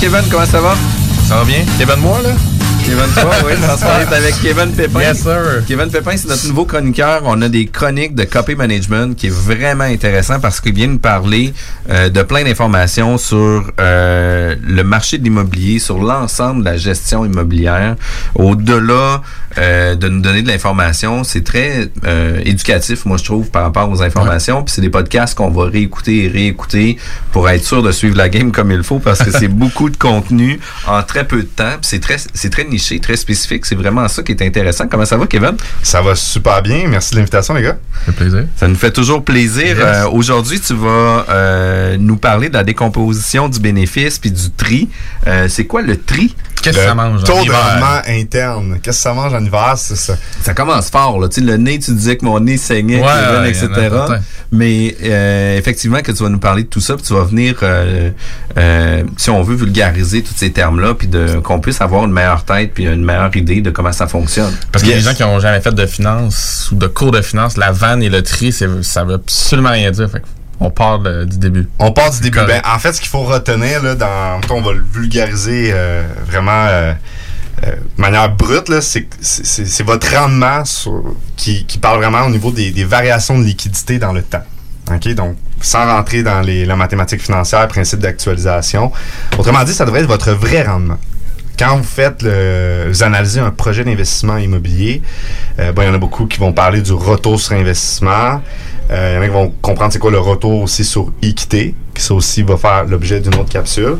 Kevin, comment ça va? Ça va bien? Kevin moi, là? Kevin, toi, oui, on est avec Kevin Pépin. Yes, sir. Kevin Pépin, c'est notre nouveau chroniqueur. On a des chroniques de copy management qui est vraiment intéressant parce qu'il vient nous parler euh, de plein d'informations sur euh, le marché de l'immobilier, sur l'ensemble de la gestion immobilière. Au-delà euh, de nous donner de l'information, c'est très euh, éducatif, moi je trouve, par rapport aux informations. Puis c'est des podcasts qu'on va réécouter et réécouter pour être sûr de suivre la game comme il faut parce que c'est beaucoup de contenu en très peu de temps. Puis c'est très, c'est très niché, très spécifique. C'est vraiment ça qui est intéressant. Comment ça va, Kevin? Ça va super bien. Merci de l'invitation, les gars. Ça fait plaisir. Ça nous fait toujours plaisir. Yes. Euh, Aujourd'hui, tu vas euh, nous parler de la décomposition du bénéfice puis du tri. Euh, c'est quoi le tri? Qu'est-ce que ça mange? en Taux de hiver? rendement interne. Qu'est-ce que ça mange en hiver, c'est ça? Ça commence fort. Là. Tu sais, le nez, tu disais que mon nez saignait, Ouais, ouais, etc. en. Mais euh, effectivement, que tu vas nous parler de tout ça, puis tu vas venir, euh, euh, si on veut, vulgariser tous ces termes-là, puis de- qu'on puisse avoir une meilleure tête, puis une meilleure idée de comment ça fonctionne. Parce que Yes. les gens qui ont jamais fait de finance ou de cours de finance, la vanne et le tri, c'est- ça veut absolument rien dire. Fait on part de- du début. On part du début. Ben, en fait, ce qu'il faut retenir, là, dans, on va le vulgariser euh, vraiment euh, euh, de manière brute, là, c'est, votre rendement sur- qui, qui parle vraiment au niveau des, des variations de liquidité dans le temps. OK? Donc, sans rentrer dans les, la mathématique financière, principe d'actualisation. Autrement dit, ça devrait être votre vrai rendement. Quand vous faites le, vous analysez un projet d'investissement immobilier, euh, bon, il y en a beaucoup qui vont parler du retour sur investissement. Euh, il y en a qui vont comprendre c'est quoi le retour aussi sur équité, qui ça aussi va faire l'objet d'une autre capsule.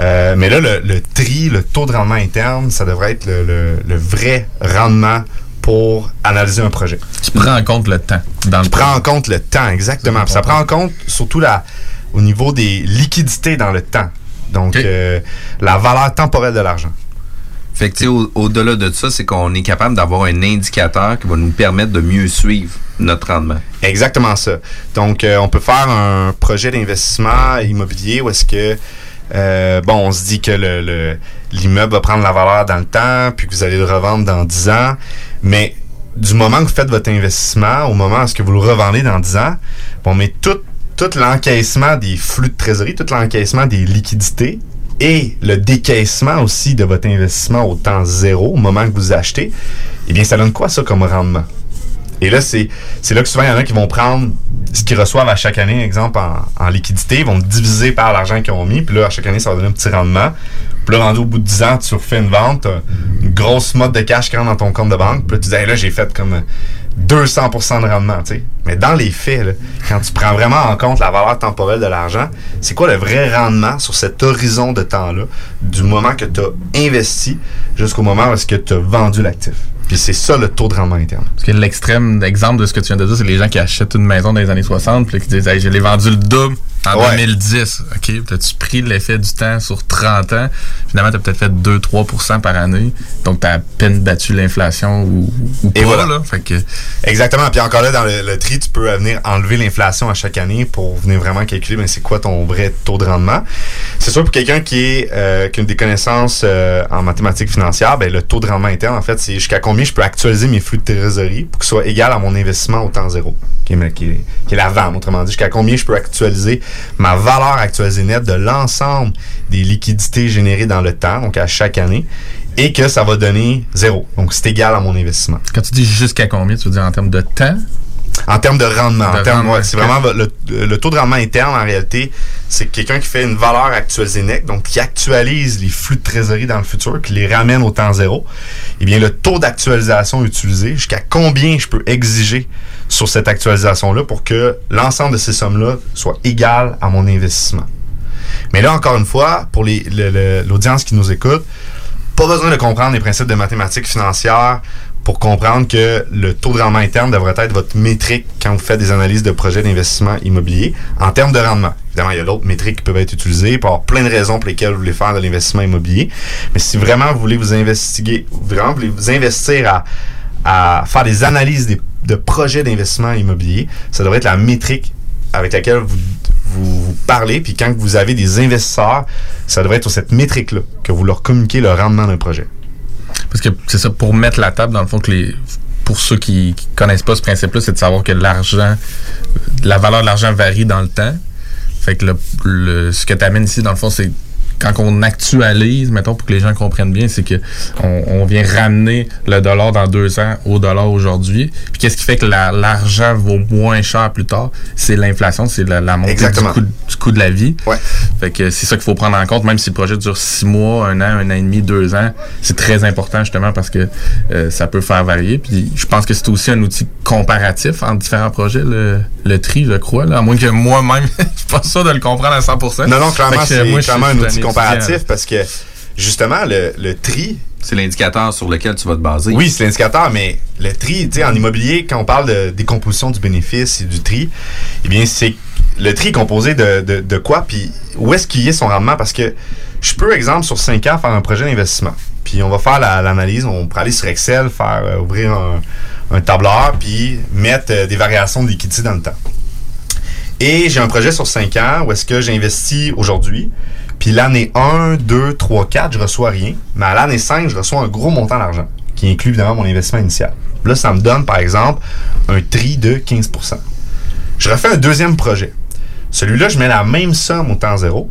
Euh, mais là, le, le tri, le taux de rendement interne, ça devrait être le, le- le vrai rendement pour analyser un projet. Tu prends en compte le temps dans le Tu prends en compte le temps, exactement. Ça prend en compte surtout la, au niveau des liquidités dans le temps. Donc, euh, la valeur temporelle de l'argent. Fait que, sais, au- au-delà de ça, c'est qu'on est capable d'avoir un indicateur qui va nous permettre de mieux suivre notre rendement. Exactement ça. Donc, euh, on peut faire un projet d'investissement immobilier où est-ce que, euh, bon, on se dit que le- le- l'immeuble va prendre la valeur dans le temps, puis que vous allez le revendre dans 10 ans. Mais du moment que vous faites votre investissement, au moment où est-ce que vous le revendez dans 10 ans, on met tout l'encaissement des flux de trésorerie, tout l'encaissement des liquidités et le décaissement aussi de votre investissement au temps zéro, au moment que vous achetez, eh bien, ça donne quoi ça comme rendement? Et là, c'est là que souvent, il y en a qui vont prendre ce qu'ils reçoivent à chaque année, exemple, en, liquidité, ils vont diviser par l'argent qu'ils ont mis, puis là, à chaque année, ça va donner un petit rendement. Puis là, rendu au bout de 10 ans, tu refais une vente, t'as une grosse mode de cash qui rentre dans ton compte de banque, puis là, tu dis, là, j'ai fait comme 200% de rendement, tu sais. Mais dans les faits, quand tu prends vraiment en compte la valeur temporelle de l'argent, c'est quoi le vrai rendement sur cet horizon de temps-là, du moment que tu as investi jusqu'au moment où est-ce que tu as vendu l'actif? Puis c'est ça le taux de rendement interne. Parce que l'extrême exemple de ce que tu viens de dire, c'est les gens qui achètent une maison dans les années 60 puis qui disent hey, je l'ai vendu le double en Ouais. 2010. OK, as-tu pris l'effet du temps sur 30 ans? Finalement, tu as peut-être fait 2-3% par année. Donc, tu as à peine battu l'inflation ou, ou Et pas. voilà. Là. Fait que, Exactement. Puis encore là, dans le, le tri, tu peux venir enlever l'inflation à chaque année pour venir vraiment calculer ben, c'est quoi ton vrai taux de rendement? C'est sûr, pour quelqu'un qui, est, euh, qui a des connaissances euh, en mathématiques financières, ben, le taux de rendement interne, en fait, c'est jusqu'à combien je peux actualiser mes flux de trésorerie pour que ce soit égal à mon investissement au temps zéro, qui est, qui est- qui est la vente, autrement dit, jusqu'à combien je peux actualiser ma valeur actualisée nette de l'ensemble des liquidités générées dans le temps, donc à chaque année, et que ça va donner zéro. Donc, c'est égal à mon investissement. quand tu dis jusqu'à combien, tu veux dire en termes de temps? En termes de rendement, De en termes, rendement, ouais, c'est vraiment le, le taux de rendement interne en réalité, c'est quelqu'un qui fait une valeur actualisée nette, donc qui actualise les flux de trésorerie dans le futur, qui les ramène au temps zéro. Eh bien, le taux d'actualisation utilisé, jusqu'à combien je peux exiger sur cette actualisation-là pour que l'ensemble de ces sommes-là soit égal à mon investissement. Mais là, encore une fois, pour l'audience qui nous écoute, pas besoin de comprendre les principes de mathématiques financières pour comprendre que le taux de rendement interne devrait être votre métrique quand vous faites des analyses de projets d'investissement immobilier en termes de rendement. Évidemment, il y a d'autres métriques qui peuvent être utilisées pour avoir plein de raisons pour lesquelles vous voulez faire de l'investissement immobilier. Mais si vraiment vous voulez vous investiguer, vraiment vous voulez vous investir à faire des analyses des- de projets d'investissement immobilier, ça devrait être la métrique avec laquelle vous, vous, parlez. Puis quand vous avez des investisseurs, ça devrait être sur cette métrique-là que vous leur communiquez le rendement d'un projet. Parce que c'est ça, pour mettre la table, dans le fond, que les, pour ceux qui, qui connaissent pas ce principe-là, c'est de savoir que l'argent, la valeur de l'argent varie dans le temps. Fait que ce que tu amènes ici, dans le fond, c'est quand on actualise, mettons, pour que les gens comprennent bien, c'est que on, on vient ramener le dollar dans deux ans au dollar aujourd'hui. Puis qu'est-ce qui fait que la- l'argent vaut moins cher plus tard? C'est l'inflation, c'est la, la montée du coût, du coût de la vie. Ouais. Fait que c'est ça qu'il faut prendre en compte, même si le projet dure six mois, un an, un an et demi, deux ans. C'est très important justement parce que euh, ça peut faire varier. Puis je pense que c'est aussi un outil comparatif entre différents projets, le, le tri, je crois. Là, à moins que moi-même, je suis pas sûr de le comprendre à 100%. Non, non, clairement, c'est clairement un outil comparatif parce que justement, le, le tri, C'est l'indicateur sur lequel tu vas te baser. oui, c'est l'indicateur, mais le tri, tu sais, en immobilier, quand on parle de décomposition du bénéfice et du tri, eh bien, c'est le tri est composé de, de, de quoi, puis où est-ce qu'il y est son rendement? Parce que je peux, exemple, sur 5 ans, faire un projet d'investissement. Puis on va faire la- l'analyse, on pourrait aller sur Excel, faire euh, ouvrir un, un tableur, puis mettre euh, des variations de liquidité dans le temps. Et j'ai un projet sur 5 ans où est-ce que j'investis aujourd'hui. Puis l'année 1, 2, 3, 4, je reçois rien. Mais à l'année 5, je reçois un gros montant d'argent, qui inclut évidemment mon investissement initial. Là, ça me donne, par exemple, un tri de 15% Je refais un deuxième projet. Celui-là, je mets la même somme au temps zéro,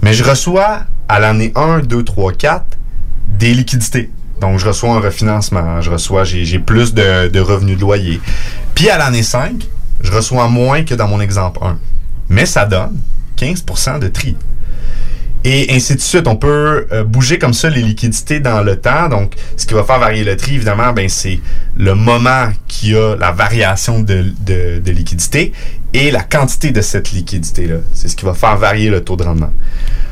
mais je reçois à l'année 1, 2, 3, 4 des liquidités. Donc, je reçois un refinancement, je reçois, j'ai plus de revenus de loyer. Puis à l'année 5, je reçois moins que dans mon exemple 1. Mais ça donne 15% de tri. Et ainsi de suite. On peut euh, bouger comme ça les liquidités dans le temps. Donc, ce qui va faire varier le tri, évidemment, ben, c'est le moment qui a la variation de, de, de liquidité et la quantité de cette liquidité-là. C'est ce qui va faire varier le taux de rendement.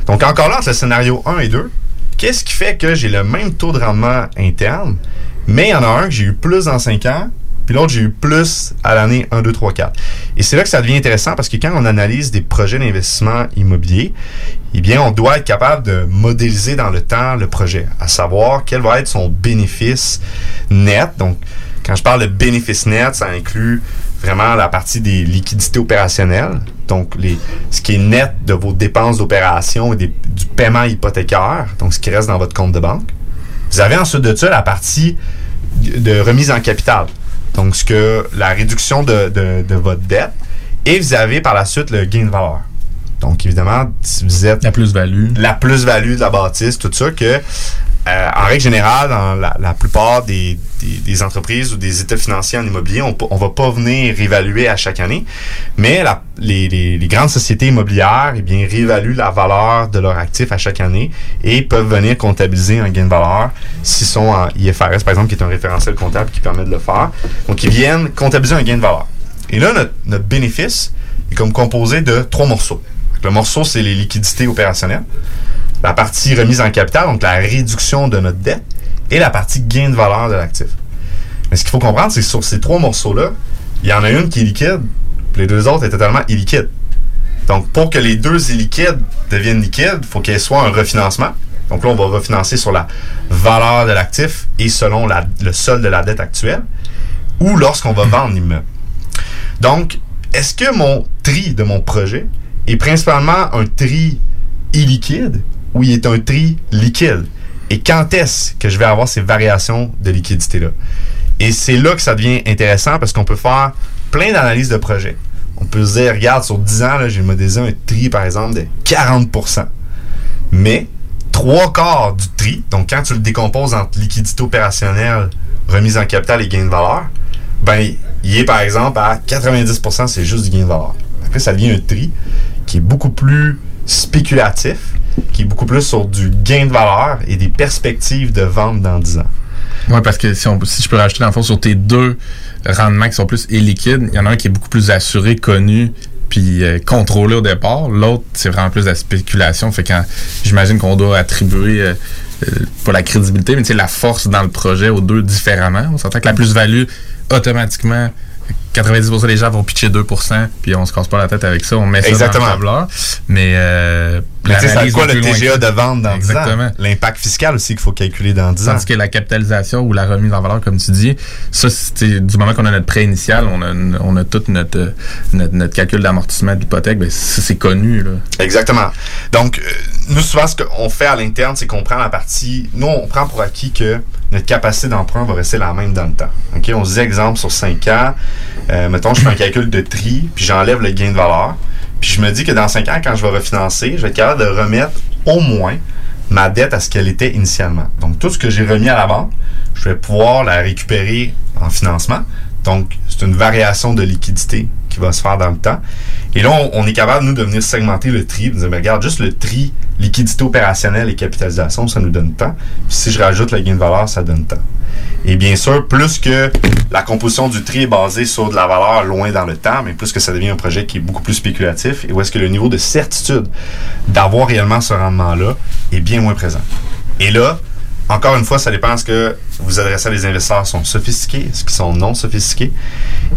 Donc, encore là, entre le scénario 1 et 2, qu'est-ce qui fait que j'ai le même taux de rendement interne, mais il y en a un que j'ai eu plus dans 5 ans, puis l'autre, j'ai eu plus à l'année 1, 2, 3, 4. Et c'est là que ça devient intéressant parce que quand on analyse des projets d'investissement immobilier, eh bien, on doit être capable de modéliser dans le temps le projet, à savoir quel va être son bénéfice net. Donc, quand je parle de bénéfice net, ça inclut vraiment la partie des liquidités opérationnelles, donc ce qui est net de vos dépenses d'opération et du paiement hypothécaire, donc ce qui reste dans votre compte de banque. Vous avez ensuite de ça la partie de remise en capital. Donc, ce que la réduction de, de- de votre dette. Et vous avez par la suite le gain de valeur. Donc, évidemment, si vous êtes La plus-value. la plus-value de la bâtisse, tout ça, que euh, en règle générale, dans la, plupart des, entreprises ou des états financiers en immobilier, on ne va pas venir réévaluer à chaque année, mais les, grandes sociétés immobilières eh bien, réévaluent la valeur de leurs actifs à chaque année et peuvent venir comptabiliser un gain de valeur s'ils sont en IFRS, par exemple, qui est un référentiel comptable qui permet de le faire. Donc, ils viennent comptabiliser un gain de valeur. Et là, notre, notre bénéfice est comme composé de trois morceaux. Le morceau, c'est les liquidités opérationnelles la partie remise en capital, donc la réduction de notre dette, et la partie gain de valeur de l'actif. Mais ce qu'il faut comprendre, c'est que sur ces trois morceaux-là, il y en a une qui est liquide, les deux autres est totalement illiquide. Donc, pour que les deux illiquides deviennent liquides, il faut qu'il y un refinancement. Donc là, on va refinancer sur la valeur de l'actif et selon le solde de la dette actuelle, ou lorsqu'on va vendre l'immeuble. Donc, est-ce que mon tri de mon projet est principalement un tri illiquide ou il est un tri liquide? Et quand est-ce que je vais avoir ces variations de liquidité-là? Et c'est là que ça devient intéressant parce qu'on peut faire plein d'analyses de projets. On peut se dire, regarde, sur 10 ans, j'ai modélisé un tri, par exemple, de 40% Mais trois quarts du tri, donc quand tu le décomposes entre liquidité opérationnelle, remise en capital et gain de valeur, ben, il est par exemple à 90%, c'est juste du gain de valeur. Après, ça devient un tri qui est beaucoup plus spéculatif, qui est beaucoup plus sur du gain de valeur et des perspectives de vente dans 10 ans. Oui, parce que si, on, je peux rajouter dans le fond sur tes deux rendements qui sont plus illiquides, il y en a un qui est beaucoup plus assuré, connu, puis euh, contrôlé au départ. L'autre, c'est vraiment plus la spéculation. Fait quand j'imagine qu'on doit attribuer euh, euh, pas la crédibilité, mais la force dans le projet aux deux différemment. On s'entend que la plus-value, automatiquement, 90% des gens vont pitcher 2%, puis on se casse pas la tête avec ça, on met ça Exactement. dans le tableur. Mais, euh, Mais c'est quoi le TGA de vente dans 10 ans? Exactement. L'impact fiscal aussi qu'il faut calculer dans 10 ans. Tandis que la capitalisation ou la remise en valeur, comme tu dis, ça, c'est du moment qu'on a notre prêt initial, on a, on a tout notre, euh, notre, notre calcul d'amortissement de l'hypothèque, ben, c'est connu. Là. Exactement. Donc, euh, nous, souvent, ce qu'on fait à l'interne, c'est qu'on prend la partie. Nous, on prend pour acquis que notre capacité d'emprunt va rester la même dans le temps. OK? On se dit, exemple, sur 5 ans, euh, mettons, je fais un calcul de tri, puis j'enlève le gain de valeur. Puis je me dis que dans 5 ans, quand je vais refinancer, je vais être capable de remettre au moins ma dette à ce qu'elle était initialement. Donc, tout ce que j'ai remis à la banque, je vais pouvoir la récupérer en financement. Donc, c'est une variation de liquidité qui va se faire dans le temps. Et là, on, est capable, nous, de venir segmenter le tri, de dire, ben, regarde, juste le tri, liquidité opérationnelle et capitalisation, ça nous donne temps. Puis si je rajoute le gain de valeur, ça donne temps. Et bien sûr, plus que la composition du tri est basée sur de la valeur loin dans le temps, mais plus que ça devient un projet qui est beaucoup plus spéculatif et où est-ce que le niveau de certitude d'avoir réellement ce rendement-là est bien moins présent. Et là, encore une fois, ça dépend ce que vous adressez à des investisseurs sont sophistiqués, est-ce qu'ils sont non sophistiqués,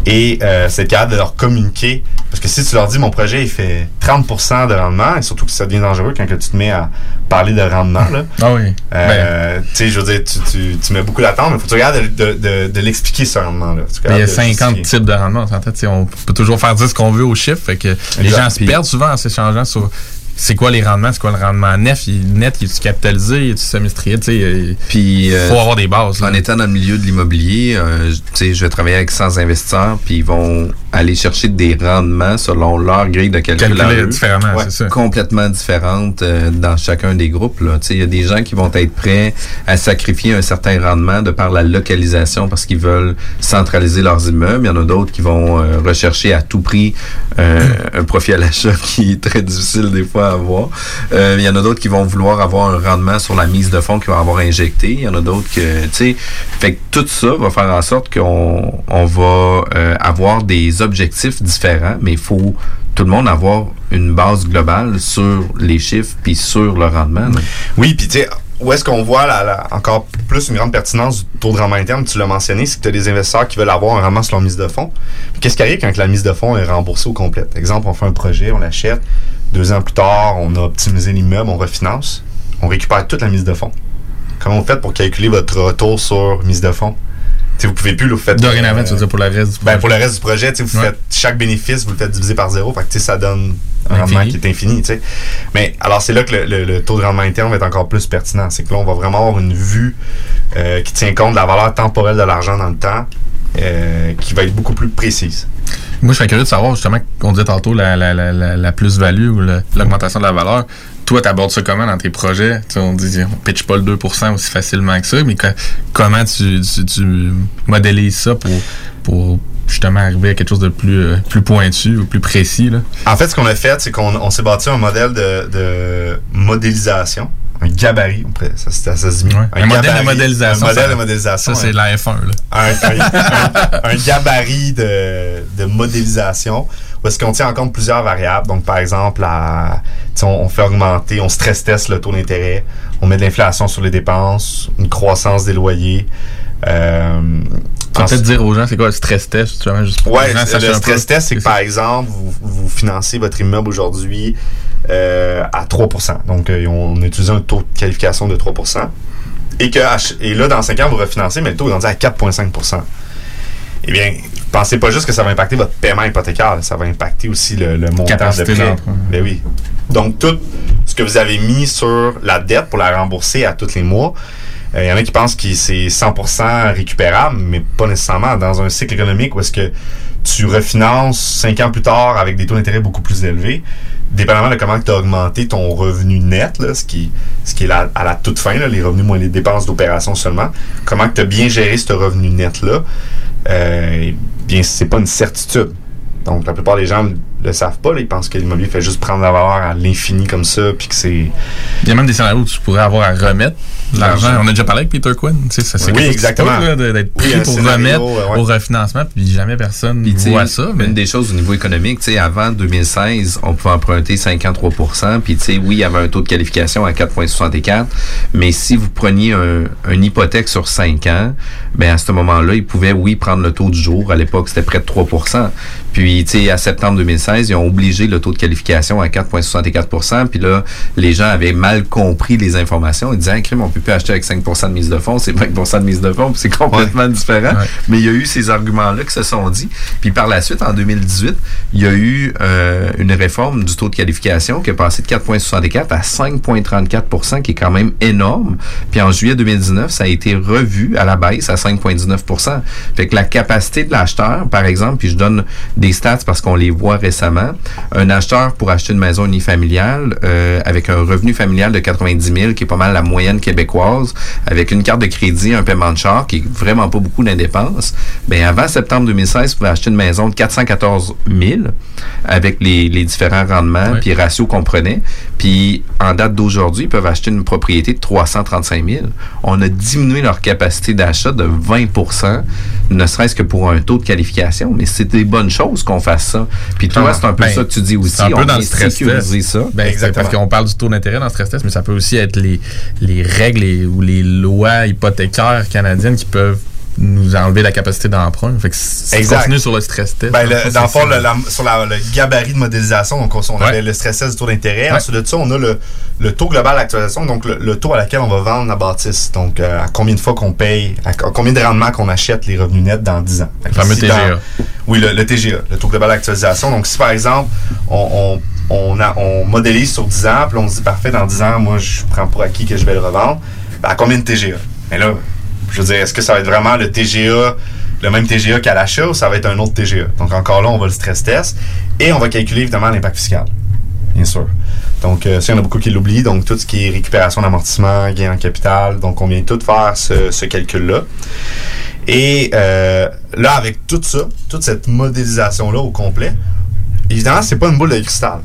et euh, c'est capable de leur communiquer. Parce que si tu leur dis mon projet il fait 30% de rendement, et surtout que ça devient dangereux quand que tu te mets à parler de rendement, là, Ah oui. Ben, euh, tu sais, je veux dire, tu, tu, tu mets beaucoup d'attente, mais il faut que tu regardes de, de, de, de l'expliquer ce rendement-là. Ben, il y a regardes de 50 justifier. types de rendements. On on peut toujours faire dire ce qu'on veut aux chiffres. Fait que les gens se perdent souvent en s'échangeant sur c'est quoi les rendements, c'est quoi le rendement net, il, net, il est capitalisé, il est semestriel, tu sais, il euh, faut avoir des bases. là. en étant dans le milieu de l'immobilier, euh, je- tu sais, je vais travailler avec 100 investisseurs, puis ils vont aller chercher des rendements selon leur grille de calcul. à calculer eux. différemment, Ouais. c'est ça. complètement différentes euh, dans chacun des groupes. là. Tu sais, Il y a des gens qui vont être prêts à sacrifier un certain rendement de par la localisation parce qu'ils veulent centraliser leurs immeubles. Il y en a d'autres qui vont rechercher à tout prix un profit à l'achat qui est très difficile des fois avoir. Euh, il y en a d'autres qui vont vouloir avoir un rendement sur la mise de fonds qu'ils vont avoir injecté. Il y en a d'autres que, tu sais, fait que tout ça va faire en sorte qu'on on va euh, avoir des objectifs différents, mais il faut tout le monde avoir une base globale sur les chiffres puis sur le rendement. Oui, puis tu sais, où est-ce qu'on voit encore plus une grande pertinence du taux de rendement interne, tu l'as mentionné, c'est que tu as des investisseurs qui veulent avoir un rendement sur leur mise de fonds. Qu'est-ce qui arrive quand la mise de fonds est remboursée au complet? Exemple, on fait un projet, on l'achète, deux ans plus tard, on a optimisé l'immeuble, on refinance, on récupère toute la mise de fonds. Comment vous faites pour calculer votre retour sur mise de fonds? Tu sais, vous pouvez plus, vous faites... Dorénavant, euh, tu veux dire pour le reste du ben, pour le reste du projet, vous Ouais. faites chaque bénéfice, vous le faites diviser par zéro. Fait que, ça donne un rendement Infini. qui est infini. Mais alors, c'est là que le, le- le taux de rendement interne va être encore plus pertinent. C'est que là, on va vraiment avoir une vue euh, qui tient compte de la valeur temporelle de l'argent dans le temps, euh, qui va être beaucoup plus précise. Moi, je serais curieux de savoir, justement, qu'on disait tantôt la, la, la, plus-value ou l'augmentation de la valeur. Toi, tu abordes ça comment dans tes projets? On dit, on pitch pas le 2% aussi facilement que ça, mais co- comment tu, modélises ça pour, pour justement arriver à quelque chose de plus, euh, plus pointu ou plus précis? Là? En fait, ce qu'on a fait, c'est qu'on on s'est bâti un modèle de, de modélisation, un gabarit, ça, ça, ça se dit. Ouais. Un modèle de modélisation, Un modèle ça- de modélisation. Ça, c'est la F1. Là. un, un- un gabarit de, de modélisation où est-ce qu'on tient en compte plusieurs variables. Donc, par exemple, la, on fait augmenter, on stress teste le taux d'intérêt, on met de l'inflation sur les dépenses, une croissance des loyers. Euh, Tu vas ensuite- peut-être dire aux gens, c'est quoi le stress test, juste pour Ouais, gens le stress test, c'est que par exemple, vous, vous financez votre immeuble aujourd'hui euh, à 3% Donc, euh, on a utilisé un taux de qualification de 3 et, que, et là, dans 5 ans, vous refinancez, mais le taux est rendu à 4,5% Eh bien, pensez pas juste que ça va impacter votre paiement hypothécaire, ça va impacter aussi le, le montant Capacité de prêt. Ben oui. Donc, tout ce que vous avez mis sur la dette pour la rembourser à tous les mois, il y en a qui pensent que c'est 100% récupérable, mais pas nécessairement. Dans un cycle économique où est-ce que tu refinances 5 ans plus tard avec des taux d'intérêt beaucoup plus élevés, dépendamment de comment tu as augmenté ton revenu net, là, ce qui, ce qui est à la toute fin, là, les revenus moins les dépenses d'opération seulement, comment tu as bien géré ce revenu net-là, euh, eh bien, c'est pas une certitude. Donc, la plupart des gens le savent pas. là. Ils pensent que l'immobilier fait juste prendre la valeur à l'infini comme ça, puis que c'est... Il y a même des scénarios où tu pourrais avoir à remettre l'argent. On a déjà parlé avec Peter Quinn. Tu sais, ça, c'est Oui, exactement. d'être pris pour scénario, remettre ouais. au refinancement, puis jamais personne sais, voit ça. Mais Une des choses au niveau économique, tu sais, avant 2016, on pouvait emprunter 53% Puis, tu sais, oui, il y avait un taux de qualification à 4,64 mais si vous preniez un, une hypothèque sur 5 ans, ben à ce moment-là, ils pouvaient, oui, prendre le taux du jour. À l'époque, c'était près de 3 Puis, tu sais, à septembre 2016, ils ont obligé le taux de qualification à 4,64 Puis là, les gens avaient mal compris les informations. Ils disaient, ah, crime, on peut plus acheter avec 5% de mise de fonds, c'est 20% de mise de fonds, c'est complètement différent. Ouais. Mais il y a eu ces arguments-là qui se sont dit. Puis par la suite, en 2018, il y a eu euh, une réforme du taux de qualification qui est passé de 4,64 à 5,34% qui est quand même énorme. Puis en juillet 2019, ça a été revu à la baisse à 5,19 Fait que la capacité de l'acheteur, par exemple, puis je donne des stats parce qu'on les voit récemment, un acheteur pour acheter une maison unifamiliale euh, avec un revenu familial de 90 000, qui est pas mal la moyenne québécoise, avec une carte de crédit, un paiement de char, qui est vraiment pas beaucoup d'indépenses, ben avant septembre 2016, vous pouvez acheter une maison de 414 000 avec les, les différents rendements puis ratios qu'on prenait. Puis en date d'aujourd'hui, ils peuvent acheter une propriété de 335 000. On a diminué leur capacité d'achat de 20% ne serait-ce que pour un taux de qualification. Mais c'est des bonnes choses qu'on fasse ça. Puis toi, Ah, c'est un peu ben, ça que tu dis aussi. c'est un peu On dans le stress test. ça. Ben, Exactement. parce qu'on parle du taux d'intérêt dans le stress test, mais ça peut aussi être les, les règles et- ou les lois hypothécaires canadiennes qui peuvent nous enlever la capacité d'emprunt. Fait que si Exact. continue sur le stress test. Ben, le, dans le fond, ça. le- la- sur la- le gabarit de modélisation, donc on, on Ouais. avait le stress test du taux d'intérêt. Ouais. Ensuite de ça, on a le, le taux global d'actualisation, donc le, le taux à laquelle on va vendre la bâtisse. Donc, euh, à combien de fois qu'on paye, à, co- combien de rendement qu'on achète les revenus nets dans 10 ans. Le fameux si dans- TGA. oui, le, TGA, le taux global d'actualisation. Donc, si par exemple, on, on, on, a- on modélise sur 10 ans, puis on se dit, parfait, dans 10 ans, moi, je prends pour acquis que je vais le revendre, ben, à combien de TGA? Mais là, je veux dire, est-ce que ça va être vraiment le TGA, le même TGA qu'à l'achat, ou ça va être un autre TGA? Donc, encore là, on va le stress test, et on va calculer, évidemment, l'impact fiscal. Bien sûr. Donc, euh, ça, il y en a beaucoup qui l'oublient. Donc, tout ce qui est récupération d'amortissement, gain en capital. Donc, on vient tout faire ce, calcul-là. Et euh, là, avec tout ça, toute cette modélisation-là au complet, évidemment, c'est pas une boule de cristal.